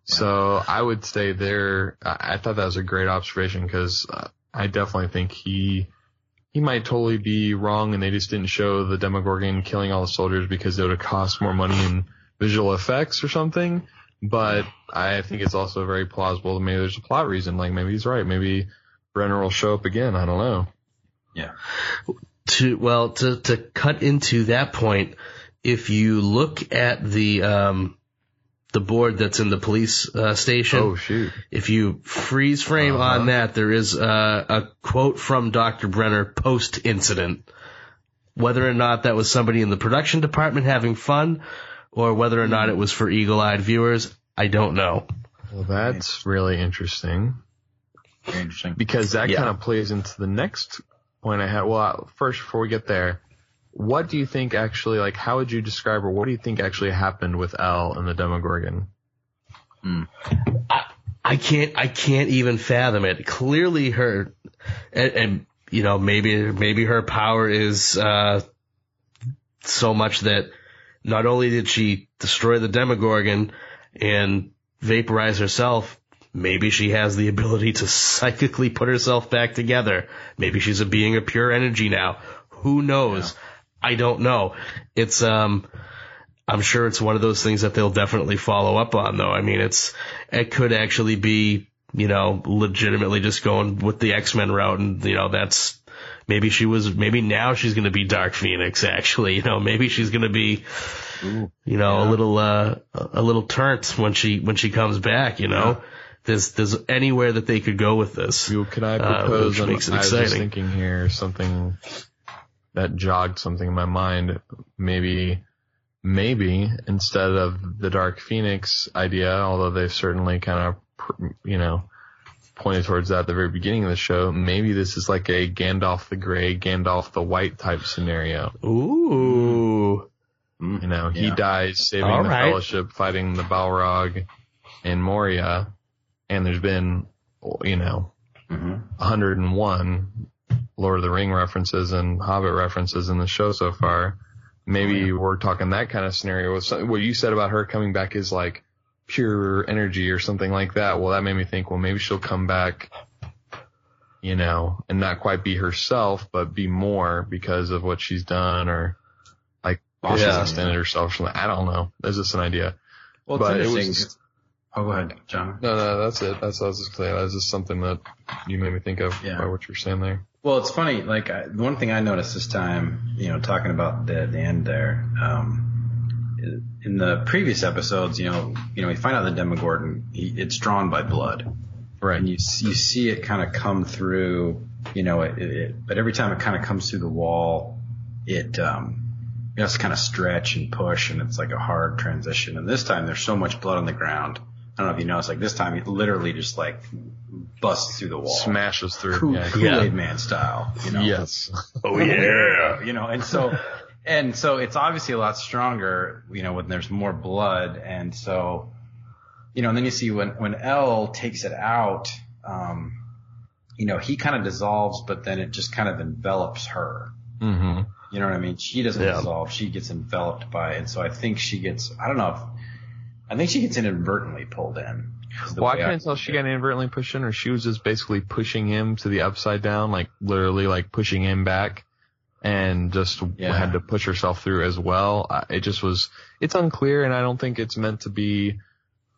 So I would say there, I I thought that was a great observation because uh, I definitely think he, he might totally be wrong and they just didn't show the Demogorgon killing all the soldiers because it would have cost more money in visual effects or something. But I think it's also very plausible that maybe there's a plot reason. Like maybe he's right. Maybe Brenner will show up again. I don't know. Yeah. to well to to cut into that point if you look at the um the board that's in the police uh, station Oh shoot. if you freeze frame Uh-huh. on that there is uh, a quote from Dr. Brenner post incident whether or not that was somebody in the production department having fun or whether or not it was for eagle-eyed viewers I don't know. Well, that's really interesting. Very interesting. Because that Yeah. kind of plays into the next point I had. Well, first, before we get there, what do you think actually, like, how would you describe or what do you think actually happened with El and the Demogorgon? I can't I can't even fathom it. Clearly her and, and you know maybe maybe her power is uh so much that not only did she destroy the Demogorgon and vaporize herself, maybe she has the ability to psychically put herself back together. Maybe she's a being of pure energy now. Who knows? I don't know. It's um I'm sure it's one of those things that they'll definitely follow up on though. I mean, it's, it could actually be, you know, legitimately just going with the X-Men route and, you know, that's, maybe she was, maybe now she's going to be Dark Phoenix actually, you know, maybe she's going to be, you know, a little, uh, a little turnt when she, when she comes back, you know. There's, there's anywhere that they could go with this. You- Can I Uh, propose? which an- makes it I was thinking here something that jogged something in my mind. Maybe, maybe instead of the Dark Phoenix idea, although they've certainly kind of, you know, pointed towards that at the very beginning of the show, maybe this is like a Gandalf the Grey, Gandalf the White type scenario. Ooh. You know, he Yeah. dies saving All the right. Fellowship, fighting the Balrog and Moria, and there's been, you know, hmm 101 Lord of the Ring references and Hobbit references in the show so far. Maybe oh, we're talking that kind of scenario. With What you said about her coming back is like pure energy or something like that. Well, that made me think, well, maybe she'll come back, you know, and not quite be herself, but be more because of what she's done or like Yeah. she's extended herself. I don't know. That's just an idea. Well, it's But it interesting. was- oh, go ahead, John. No, no, that's it. That's what I was just saying. That's just something that you made me think of Yeah. by what you're saying there. Well, it's funny. Like I, the one thing I noticed this time, you know, talking about the, the end there. Um, in the previous episodes, you know, you know, we find out the Demogorgon, he, it's drawn by blood, Right. and you you see it kind of come through. You know, it, it, it but every time it kind of comes through the wall, it um, it has to kind of stretch and push, and it's like a hard transition. And this time, there's so much blood on the ground. I don't know if you noticed, like this time, he literally just like busts through the wall. Smashes through. Kool- yeah. Kool-Aid Man style, you know. Yes. Oh yeah. You know, and so, and so it's obviously a lot stronger, you know, when there's more blood. And so, you know, and then you see when, when El takes it out, um, you know, he kind of dissolves, but then it just kind of envelops her. hmm You know what I mean? She doesn't Yeah. dissolve. She gets enveloped by it. And so I think she gets, I don't know if, I think she gets inadvertently pulled in. Well, I way couldn't tell if she got inadvertently pushed in or she was just basically pushing him to the upside down, like literally like pushing him back and just Yeah. had to push herself through as well. It just was, it's unclear and I don't think it's meant to be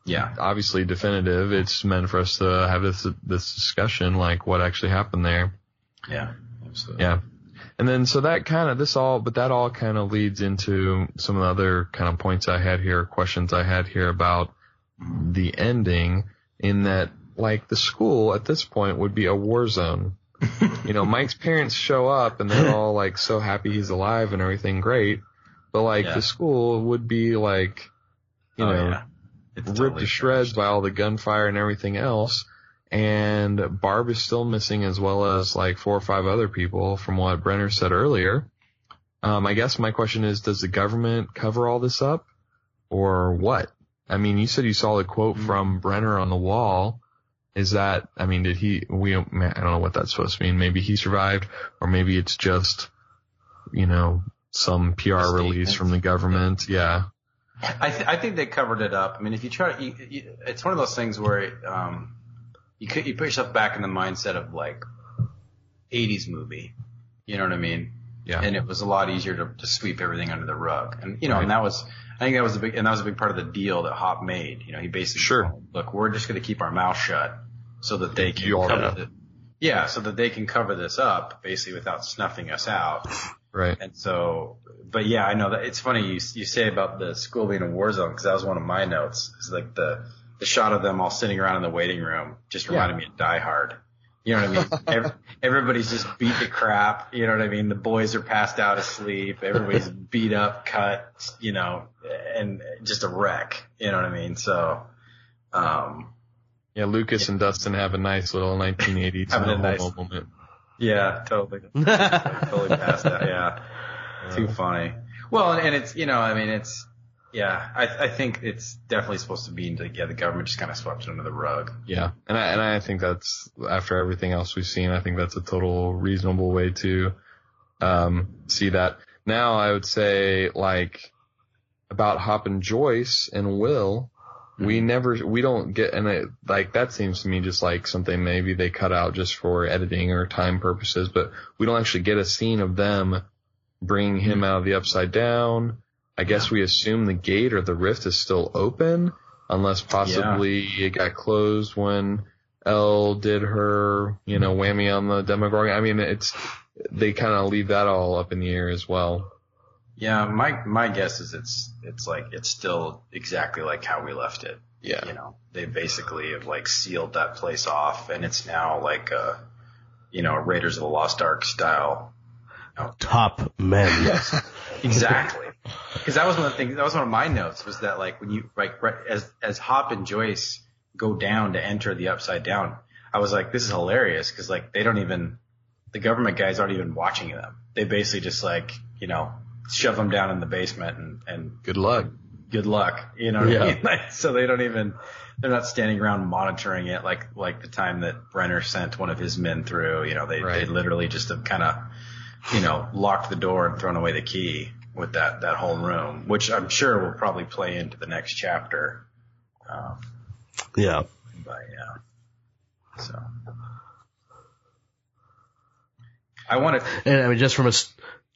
Yeah. obviously definitive. It's meant for us to have this, this discussion, like what actually happened there. Yeah. Absolutely. Yeah. And then so that kind of this all, but that all kind of leads into some of the other kind of points I had here, questions I had here about the ending in that like the school at this point would be a war zone. you know, Mike's parents show up and they're all like so happy he's alive and everything great. But like Yeah. the school would be like, you Oh, know, yeah. It's ripped totally to shreds trashed. by all the gunfire and everything else. And Barb is still missing as well as like four or five other people from what Brenner said earlier. Um, I guess my question is, does the government cover all this up or what? I mean, you said you saw the quote Mm-hmm. from Brenner on the wall. Is that, I mean, did he, we, I don't know what that's supposed to mean. Maybe he survived or maybe it's just, you know, some PR release from the government. Yeah. I, th- I think they covered it up. I mean, if you try, you, you, it's one of those things where um, you could, you put yourself back in the mindset of like '80s movie. You know what I mean? Yeah. And it was a lot easier to, to sweep everything under the rug. And you know, Right. and that was, I think that was a big, and that was a big part of the deal that Hop made. You know, he basically Sure. said, look, we're just going to keep our mouth shut so that they can You cover the, yeah, so that they can cover this up basically without snuffing us out. Right. And so, but yeah, I know that it's funny you you say about the school being a war zone because that was one of my notes. Is like the the shot of them all sitting around in the waiting room just reminded me of Die Hard. You know what I mean? Ev- everybody's just beat to crap. You know what I mean? The boys are passed out asleep. Everybody's beat up, cut. You know, and just a wreck. You know what I mean? So, Um, yeah, Lucas yeah. and Dustin have a nice little 1980s nice, moment. Yeah, totally. totally passed out. Yeah. yeah. Too funny. Well, and, and it's, you know, I mean, it's, yeah, I, I think it's definitely supposed to be like, yeah, the government just kind of swept it under the rug. Yeah. And I, and I think that's, after everything else we've seen, I think that's a total reasonable way to, um, see that. Now I would say like about Hop and Joyce and Will, we mm-hmm. never, we don't get, and it, like that seems to me just like something maybe they cut out just for editing or time purposes, but we don't actually get a scene of them bringing him mm-hmm. out of the upside down. I guess we assume the gate or the rift is still open unless possibly yeah. it got closed when El did her, you know, whammy on the Demogorgon. I mean, it's, they kind of leave that all up in the air as well. Yeah, my my guess is it's it's like it's still exactly like how we left it. Yeah. You know, they basically have like sealed that place off and it's now like a you know, Raiders of the Lost Ark style. You know, Top men. Yes. exactly. Because that was one of the things. That was one of my notes. Was that like when you like as as Hop and Joyce go down to enter the Upside Down, I was like, this is hilarious because like they don't even the government guys aren't even watching them. They basically just like you know shove them down in the basement and, and good luck. Good luck. You know yeah. I mean? Like, so they don't even, they're not standing around monitoring it like, like the time that Brenner sent one of his men through, you know, they, right. they literally just have kind of, you know, locked the door and thrown away the key with that, that whole room, which I'm sure will probably play into the next chapter. Um, yeah. But yeah. So. I want to. And I mean, just from a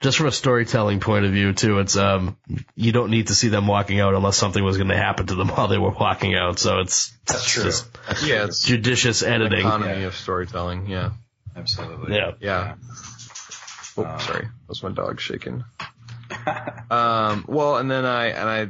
just from a storytelling point of view too, it's um you don't need to see them walking out unless something was going to happen to them while they were walking out. So it's that's true. Just that's yeah, it's judicious editing. Economy yeah. of storytelling. Yeah, absolutely. Yeah, yeah. Oh, um, sorry, that was my dog shaking. um, well, and then I and I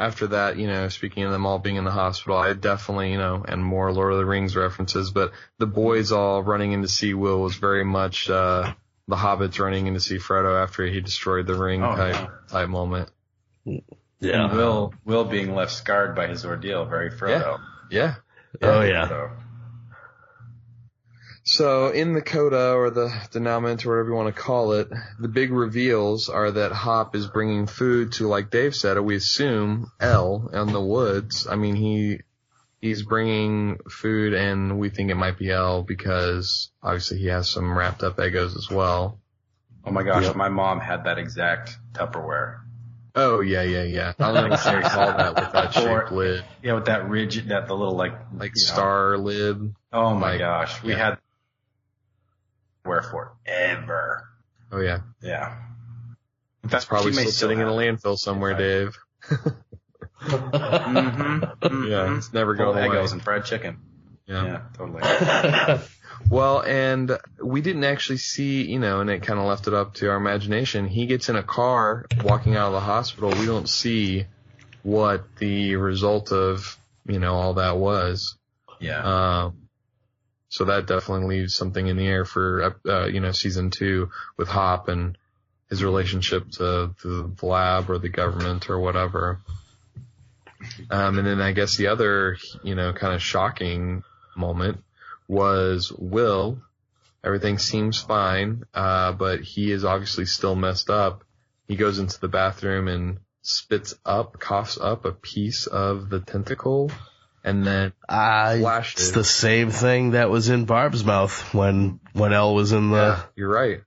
after that, you know, speaking of them all being in the hospital, I definitely, you know, and more Lord of the Rings references, but the boys all running in to see Will was very much. uh the hobbits running in to see Frodo after he destroyed the ring oh, type yeah. type moment. Yeah. And Will Will being left scarred by his ordeal, very Frodo. Yeah. yeah. Oh yeah. Frodo. So in the coda or the denouement or whatever you want to call it, the big reveals are that Hop is bringing food to, like Dave said, we assume El in the woods. I mean, he he's bringing food and we think it might be El because obviously he has some wrapped up Eggos as well. Oh my gosh, yep. my mom had that exact Tupperware. Oh yeah, yeah, yeah. I don't know if they call that with that shaped lid. Yeah, with that ridge, that the little like like star know. lid. Oh my like, gosh, we yeah. had where forever. Oh yeah. Yeah. That's probably still sitting in a landfill somewhere, right. Dave. mm-hmm, mm-hmm. Yeah, it's never going away. Eggos and fried chicken. Yeah, yeah totally. well, and we didn't actually see, you know, and it kind of left it up to our imagination. He gets in a car walking out of the hospital. We don't see what the result of, you know, all that was. Yeah. Um, so that definitely leaves something in the air for, uh, you know, season two with Hop and his relationship to, the lab or the government or whatever. Um, and then I guess the other, you know, kind of shocking moment was Will. Everything seems fine, uh, but he is obviously still messed up. He goes into the bathroom and spits up, coughs up a piece of the tentacle and then uh, flashes. It's the same thing that was in Barb's mouth when, when El was in the. Yeah, you're right.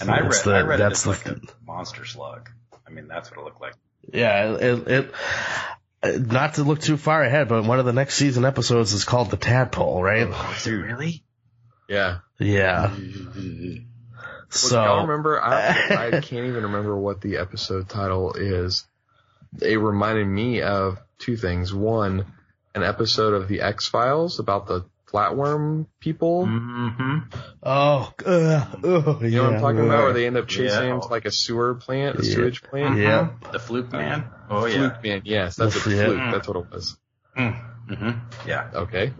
And I read, the, I read that's it as the, like a monster slug. I mean, that's what it looked like. Yeah, it, it, not to look too far ahead, but one of the next season episodes is called the Tadpole, right? Oh, is it really? Yeah. Yeah. so I remember, I, I can't even remember what the episode title is. It reminded me of two things. One, an episode of the X Files about the flatworm people. Mm-hmm. Oh, uh, oh, you know what I'm talking about? Where they end up chasing yeah. him to like a sewer plant, a yeah. sewage plant. Yeah, the fluke man. Oh yeah, fluke man. Yes, that's a fluke. Mm. That's what it was. Mm-hmm. Yeah. Okay.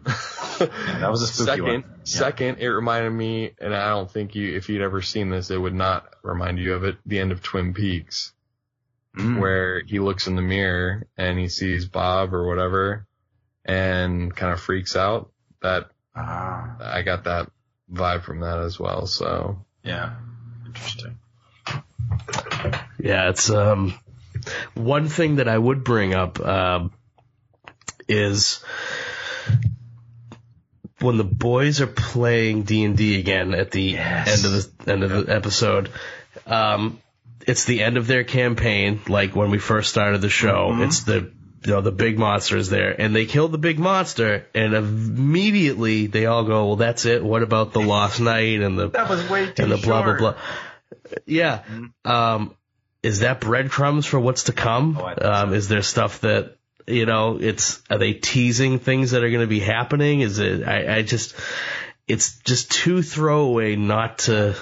yeah, that was a spooky second, one. Yeah. Second, it reminded me, and I don't think you, if you'd ever seen this, it would not remind you of it. The end of Twin Peaks, mm. where he looks in the mirror and he sees Bob or whatever, and kind of freaks out. That Ah, I got that vibe from that as well. So yeah. Interesting. Yeah, it's um one thing that I would bring up um is when the boys are playing D and D again at the Yes. end of the end of the episode. Um, it's the end of their campaign, like when we first started the show. It's the you know the big monster is there, and they kill the big monster, and immediately they all go, "Well, that's it. What about the lost knight and the That was way too and the blah blah short. blah. Yeah. Um, is that breadcrumbs for what's to come? Oh, um, is there stuff that you know? It's are they teasing things that are going to be happening? Is it? I, I just, it's just too throwaway not to.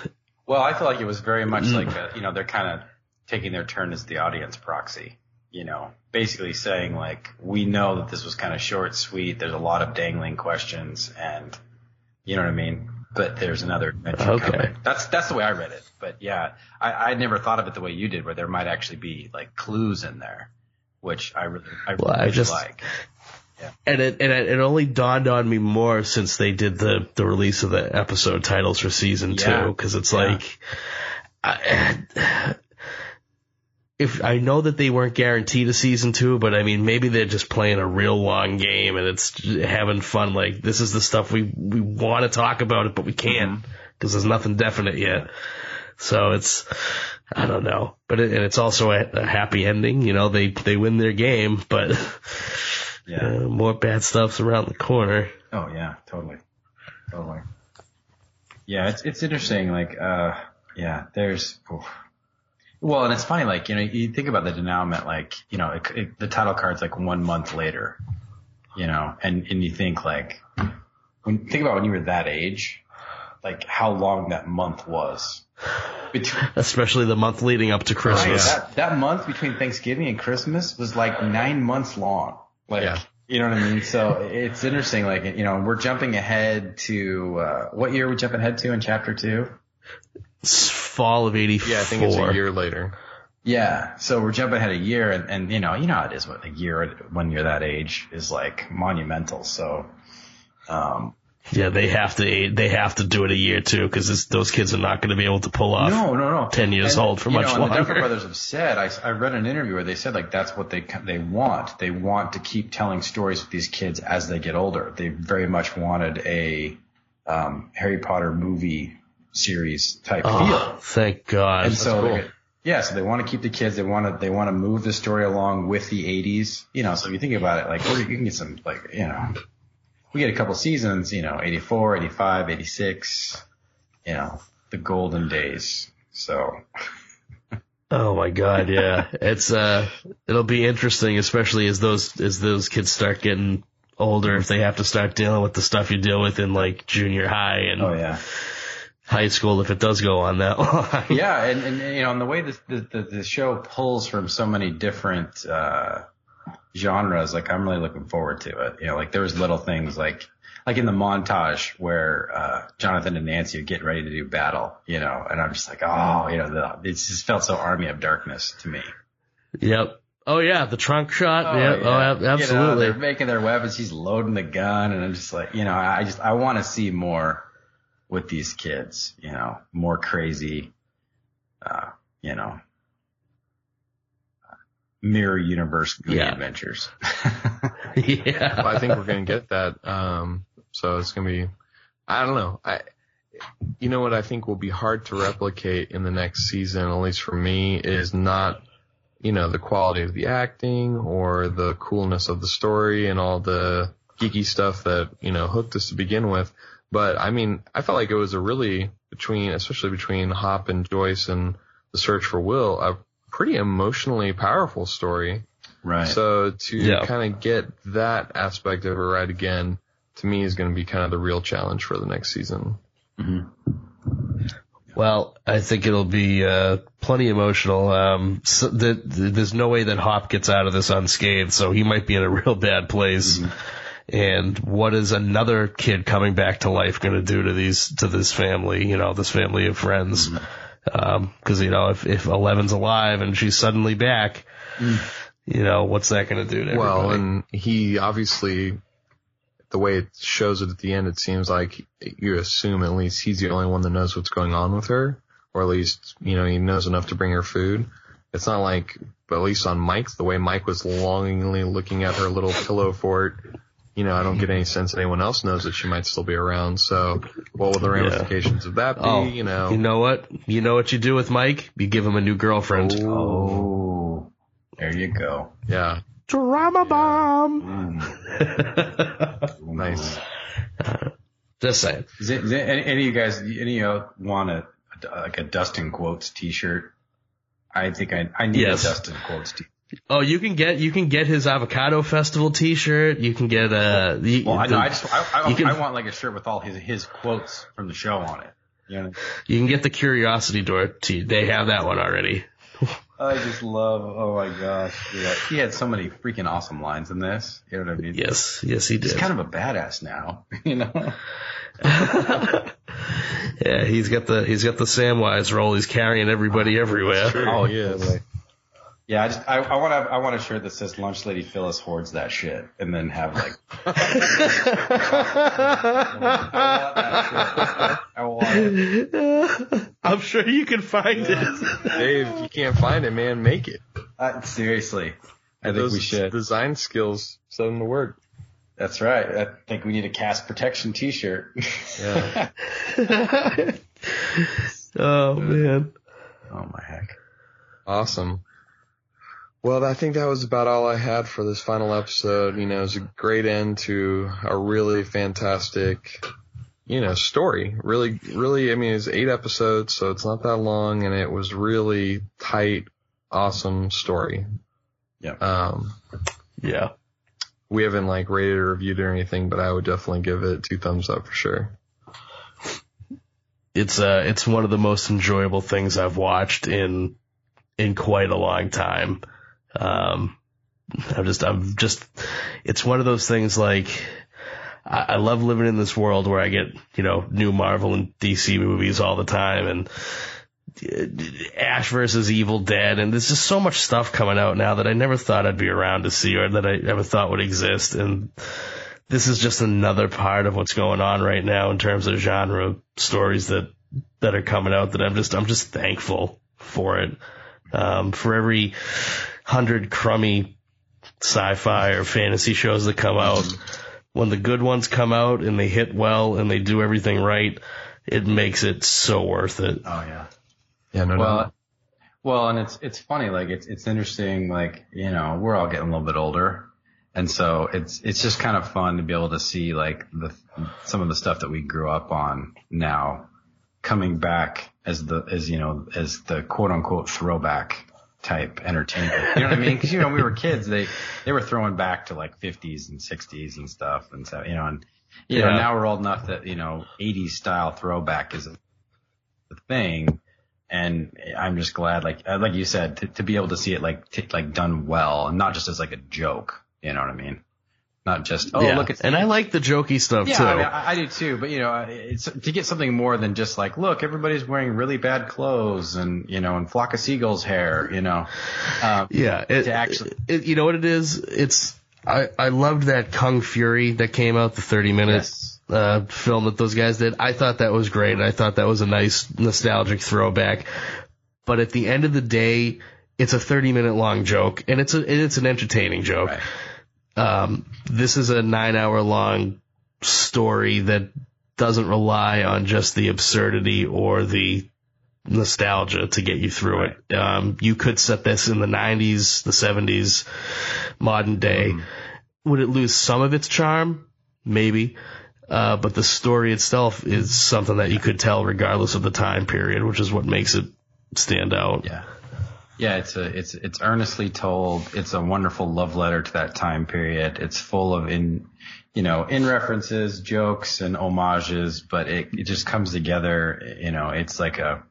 Well, I feel like it was very much Mm. like a, you know they're kind of taking their turn as the audience proxy. You know, basically saying like we know that this was kind of short, sweet. There's a lot of dangling questions, and you know what I mean. But there's another adventure Okay. coming. That's that's the way I read it. But yeah, I, I never thought of it the way you did, where there might actually be like clues in there, which I really I really Well, I just- like. And it and it, it only dawned on me more since they did the the release of the episode titles for season Yeah. two because it's Yeah. like. I, if I know that they weren't guaranteed a season two, but I mean maybe they're just playing a real long game and it's having fun. Like this is the stuff we we want to talk about it, but we can't because there's nothing definite yet. So it's I don't know, but it, and it's also a, a happy ending. You know they they win their game, but Yeah. uh, more bad stuff's around the corner. Oh yeah, totally, totally. Yeah, it's it's interesting. Like, uh, yeah, there's. oof. Well, and it's funny. Like, you know, you think about the denouement. Like, you know, it, it, the title card's like one month later. You know, and and you think like, when think about when you were that age, like how long that month was. Between, Especially the month leading up to Right, Christmas. that that month between Thanksgiving and Christmas was like nine months long. Like, Yeah. you know what I mean? So it's interesting. Like, you know, we're jumping ahead to uh, what year are we jumping ahead to in chapter two? It's fall of '84. yeah, I think it's a year later. Yeah. So we're jumping ahead a year, and, and you know, you know how it is. What a year when you're that age is like monumental. So, um, Yeah, they have to they have to do it a year too because those kids are not going to be able to pull off. no, no, no. 10 years And, old for much know, and The Duffer. Brothers have said. I, I read an interview where they said like that's what they they want. They want to keep telling stories with these kids as they get older. They very much wanted a um, Harry Potter movie series type feel. Oh, thank God. And so, cool. yeah, so they want to keep the kids. They want to they want to move the story along with the '80s. You know, so if you think about it, like you can get some like you know, we get a couple seasons. You know, '84, '85, '86. You know, the golden days. So Oh my God, yeah. it's uh, it'll be interesting, especially as those as those kids start getting older. If they have to start dealing with the stuff you deal with in like junior high and oh yeah, high school, if it does go on that long. yeah, and, and you know, and the way this, the, the show pulls from so many different uh genres, like I'm really looking forward to it. You know, like there was little things like like in the montage where uh Jonathan and Nancy are getting ready to do battle, you know, and I'm just like, oh, you know, the, it just felt so Army of Darkness to me. Yep. Oh yeah, the trunk shot. Oh, yep. Oh, yeah. ab- You know, absolutely. they're making their weapons. He's loading the gun, and I'm just like, you know, I just I want to see more with these kids. You know, more crazy. Uh, you know, mirror universe Yeah. adventures. yeah. Well, I think we're gonna get that. Um, so it's gonna be, I don't know. I, you know what I think will be hard to replicate in the next season, at least for me, is not, you know, the quality of the acting or the coolness of the story and all the geeky stuff that, you know, hooked us to begin with. But I mean, I felt like it was a really between, especially between Hop and Joyce and the search for Will, a pretty emotionally powerful story. right. So to Yeah. kind of get that aspect of it right again, to me is going to be kind of the real challenge for the next season. Mhm. Well, I think it'll be uh, plenty emotional. Um, so the, the, there's no way that Hop gets out of this unscathed, so he might be in a real bad place. And what is another kid coming back to life going to do to these to this family? You know, this family of friends. Mm-hmm. Um, because you know, if if Eleven's alive and she's suddenly back, mm. you know, what's that going to do to Well, everybody? and he obviously the way it shows it at the end, it seems like you assume at least he's the only one that knows what's going on with her, or at least you know he knows enough to bring her food. It's not like, but at least on Mike's, the way Mike was longingly looking at her little pillow fort. You know, I don't get any sense that anyone else knows that she might still be around. So, what will the ramifications yeah. of that be? Oh, you know, you know what? You know what you do with Mike? You give him a new girlfriend. Oh, there you go. Yeah. Drama bomb. Mm. nice. Uh, just saying. Is it, is it, any, any, of you guys, any of you want a, like a Dustin quotes T-shirt? I think I I need yes. a Dustin quotes T. Oh, you can get you can get his avocado festival T-shirt. You can get uh, a. You, well, I know. I just I, I, can, I, want like a shirt with all his his quotes from the show on it. You, know? you can get the Curiosity Door T. They have that one already. I just love. Oh my gosh, yeah. he had so many freaking awesome lines in this. You know what I mean? Yes, yes, he did. He's kind of a badass now. You know. yeah, he's got the he's got the Samwise role. He's carrying everybody ah, everywhere. Sure, oh, he is. Yeah, I just I, I want to I want a shirt that says Lunch Lady Phyllis hoards that shit, and then have like. I want it. I'm sure you can find it. Dave, if you can't find it, man, make it. Uh, seriously, I think we should. Design skills set them to work. That's right. I think we need a cast protection T-shirt. Yeah. oh man. Oh my heck. Awesome. Well, I think that was about all I had for this final episode. You know, it was a great end to a really fantastic, you know, story. Really, really, I mean, it's eight episodes, so it's not that long, and it was really tight, awesome story. Yeah. Um, yeah. We haven't like rated or reviewed or anything, but I would definitely give it two thumbs up for sure. It's uh, it's one of the most enjoyable things I've watched in in quite a long time. Um, I'm just, I'm just, it's one of those things like, I, I love living in this world where I get, you know, new Marvel and DC movies all the time and, uh, Ash versus Evil Dead, and there's just so much stuff coming out now that I never thought I'd be around to see or that I ever thought would exist. And this is just another part of what's going on right now in terms of genre stories that that are coming out. That I'm just I'm just thankful for it. Um, for every hundred crummy sci-fi or fantasy shows that come out, when the good ones come out and they hit well and they do everything right, it makes it so worth it. Oh yeah. Yeah, no well, doubt. Well, and it's it's funny, like it's it's interesting, like you know, we're all getting a little bit older, and so it's it's just kind of fun to be able to see like the some of the stuff that we grew up on now coming back as the as you know as the quote unquote throwback type entertainment. You know what I mean? Because you know we were kids, they they were throwing back to like 50s and 60s and stuff, and so you know, and you yeah. know now we're old enough that you know 80s style throwback is a, a thing, and I'm just glad, like uh, like you said, to, to be able to see it like t- like done well, and not just as like a joke. You know what I mean? Not just oh yeah. look at and I like the jokey stuff yeah, too. I, mean, I, I, do too, but you know, it's to get something more than just like look, everybody's wearing really bad clothes and you know, and flock of seagulls hair, you know. Um, yeah, it, to actually, it, you know what it is? It's I I loved that Kung Fury that came out the 30 minutes. Yes. Uh, film that those guys did. I thought that was great. And I thought that was a nice nostalgic throwback. But at the end of the day, it's a 30 minute long joke and it's a, it's an entertaining joke. Right um, this is a nine hour long story that doesn't rely on just the absurdity or the nostalgia to get you through right. it. Um, you could set this in the 90s, the 70s, modern day. Mm. Would it lose some of its charm? Maybe. Uh, but the story itself is something that you could tell regardless of the time period, which is what makes it stand out. Yeah. Yeah, it's a it's it's earnestly told. It's a wonderful love letter to that time period. It's full of in you know in references, jokes, and homages, but it it just comes together. You know, it's like a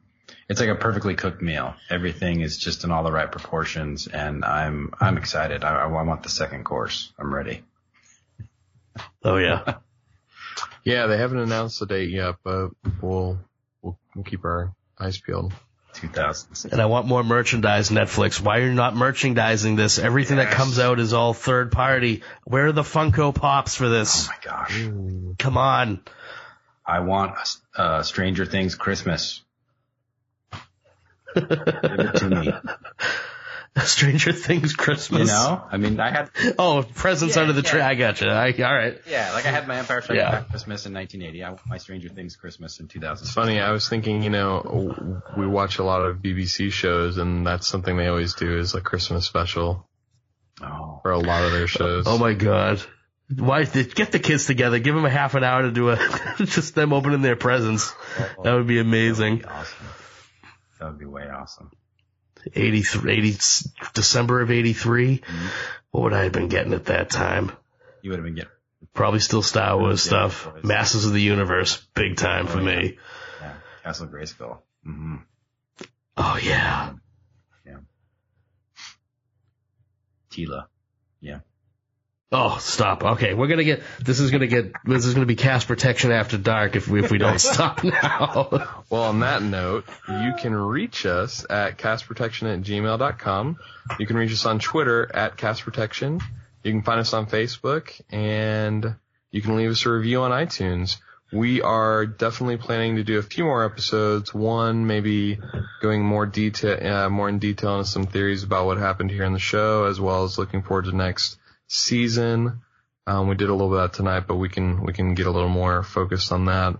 it's like a perfectly cooked meal. Everything is just in all the right proportions, and I'm I'm excited. I, I want the second course. I'm ready. Oh yeah, yeah. They haven't announced the date yet, but we'll we'll, we'll keep our eyes peeled. 2000s. And I want more merchandise, Netflix. Why are you not merchandising this? Everything yes. that comes out is all third party. Where are the Funko Pops for this? Oh my gosh. Come on. I want uh, Stranger Things Christmas. Give it to me. Stranger Things Christmas. You know, I mean, I had oh presents yeah, under the yeah. tree. I gotcha. I, all right. Yeah, like I had my Empire Strikes yeah. Back Christmas in 1980. I my Stranger Things Christmas in 2000. It's funny. I was thinking, you know, we watch a lot of BBC shows, and that's something they always do is a Christmas special. Oh. For a lot of their shows. Oh my god. Why get the kids together? Give them a half an hour to do a just them opening their presents. Oh, that would be amazing. That would be awesome. That would be way awesome. 83, 80, December of 83. Mm-hmm. What would I have been getting at that time? You would have been getting probably still Star Wars stuff. Masters of the Universe, big time oh, for yeah. me. Yeah, Castle Grayskull. Mm-hmm. Oh yeah. Yeah. Teela. Oh, stop. Okay, we're gonna get. This is gonna get. This is gonna be cast protection after dark if we if we don't stop now. well, on that note, you can reach us at castprotection at gmail.com. You can reach us on Twitter at castprotection. You can find us on Facebook, and you can leave us a review on iTunes. We are definitely planning to do a few more episodes. One, maybe going more detail, uh, more in detail on some theories about what happened here in the show, as well as looking forward to next season. Um, we did a little bit of that tonight, but we can we can get a little more focused on that.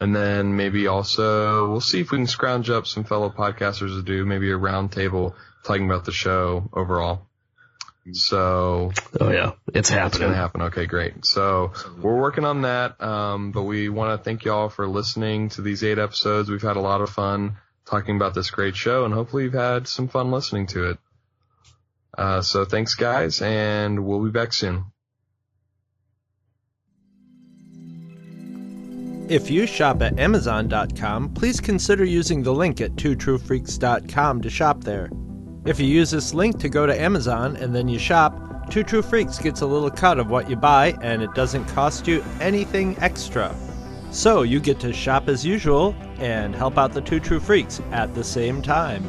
And then maybe also we'll see if we can scrounge up some fellow podcasters to do maybe a roundtable talking about the show overall. So, oh yeah, it's happening. It's gonna happen. Okay, great. So we're working on that. Um, but we want to thank y'all for listening to these eight episodes. We've had a lot of fun talking about this great show, and hopefully you've had some fun listening to it. Uh, so thanks guys, and we'll be back soon. If you shop at Amazon.com, please consider using the link at twotruefreaks.com to shop there. If you use this link to go to Amazon and then you shop, Two True Freaks gets a little cut of what you buy and it doesn't cost you anything extra. So you get to shop as usual and help out the Two True Freaks at the same time.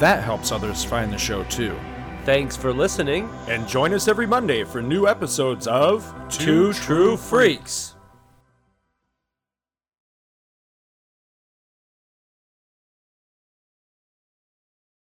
that helps others find the show too. Thanks for listening. And join us every Monday for new episodes of Two, Two True Freaks.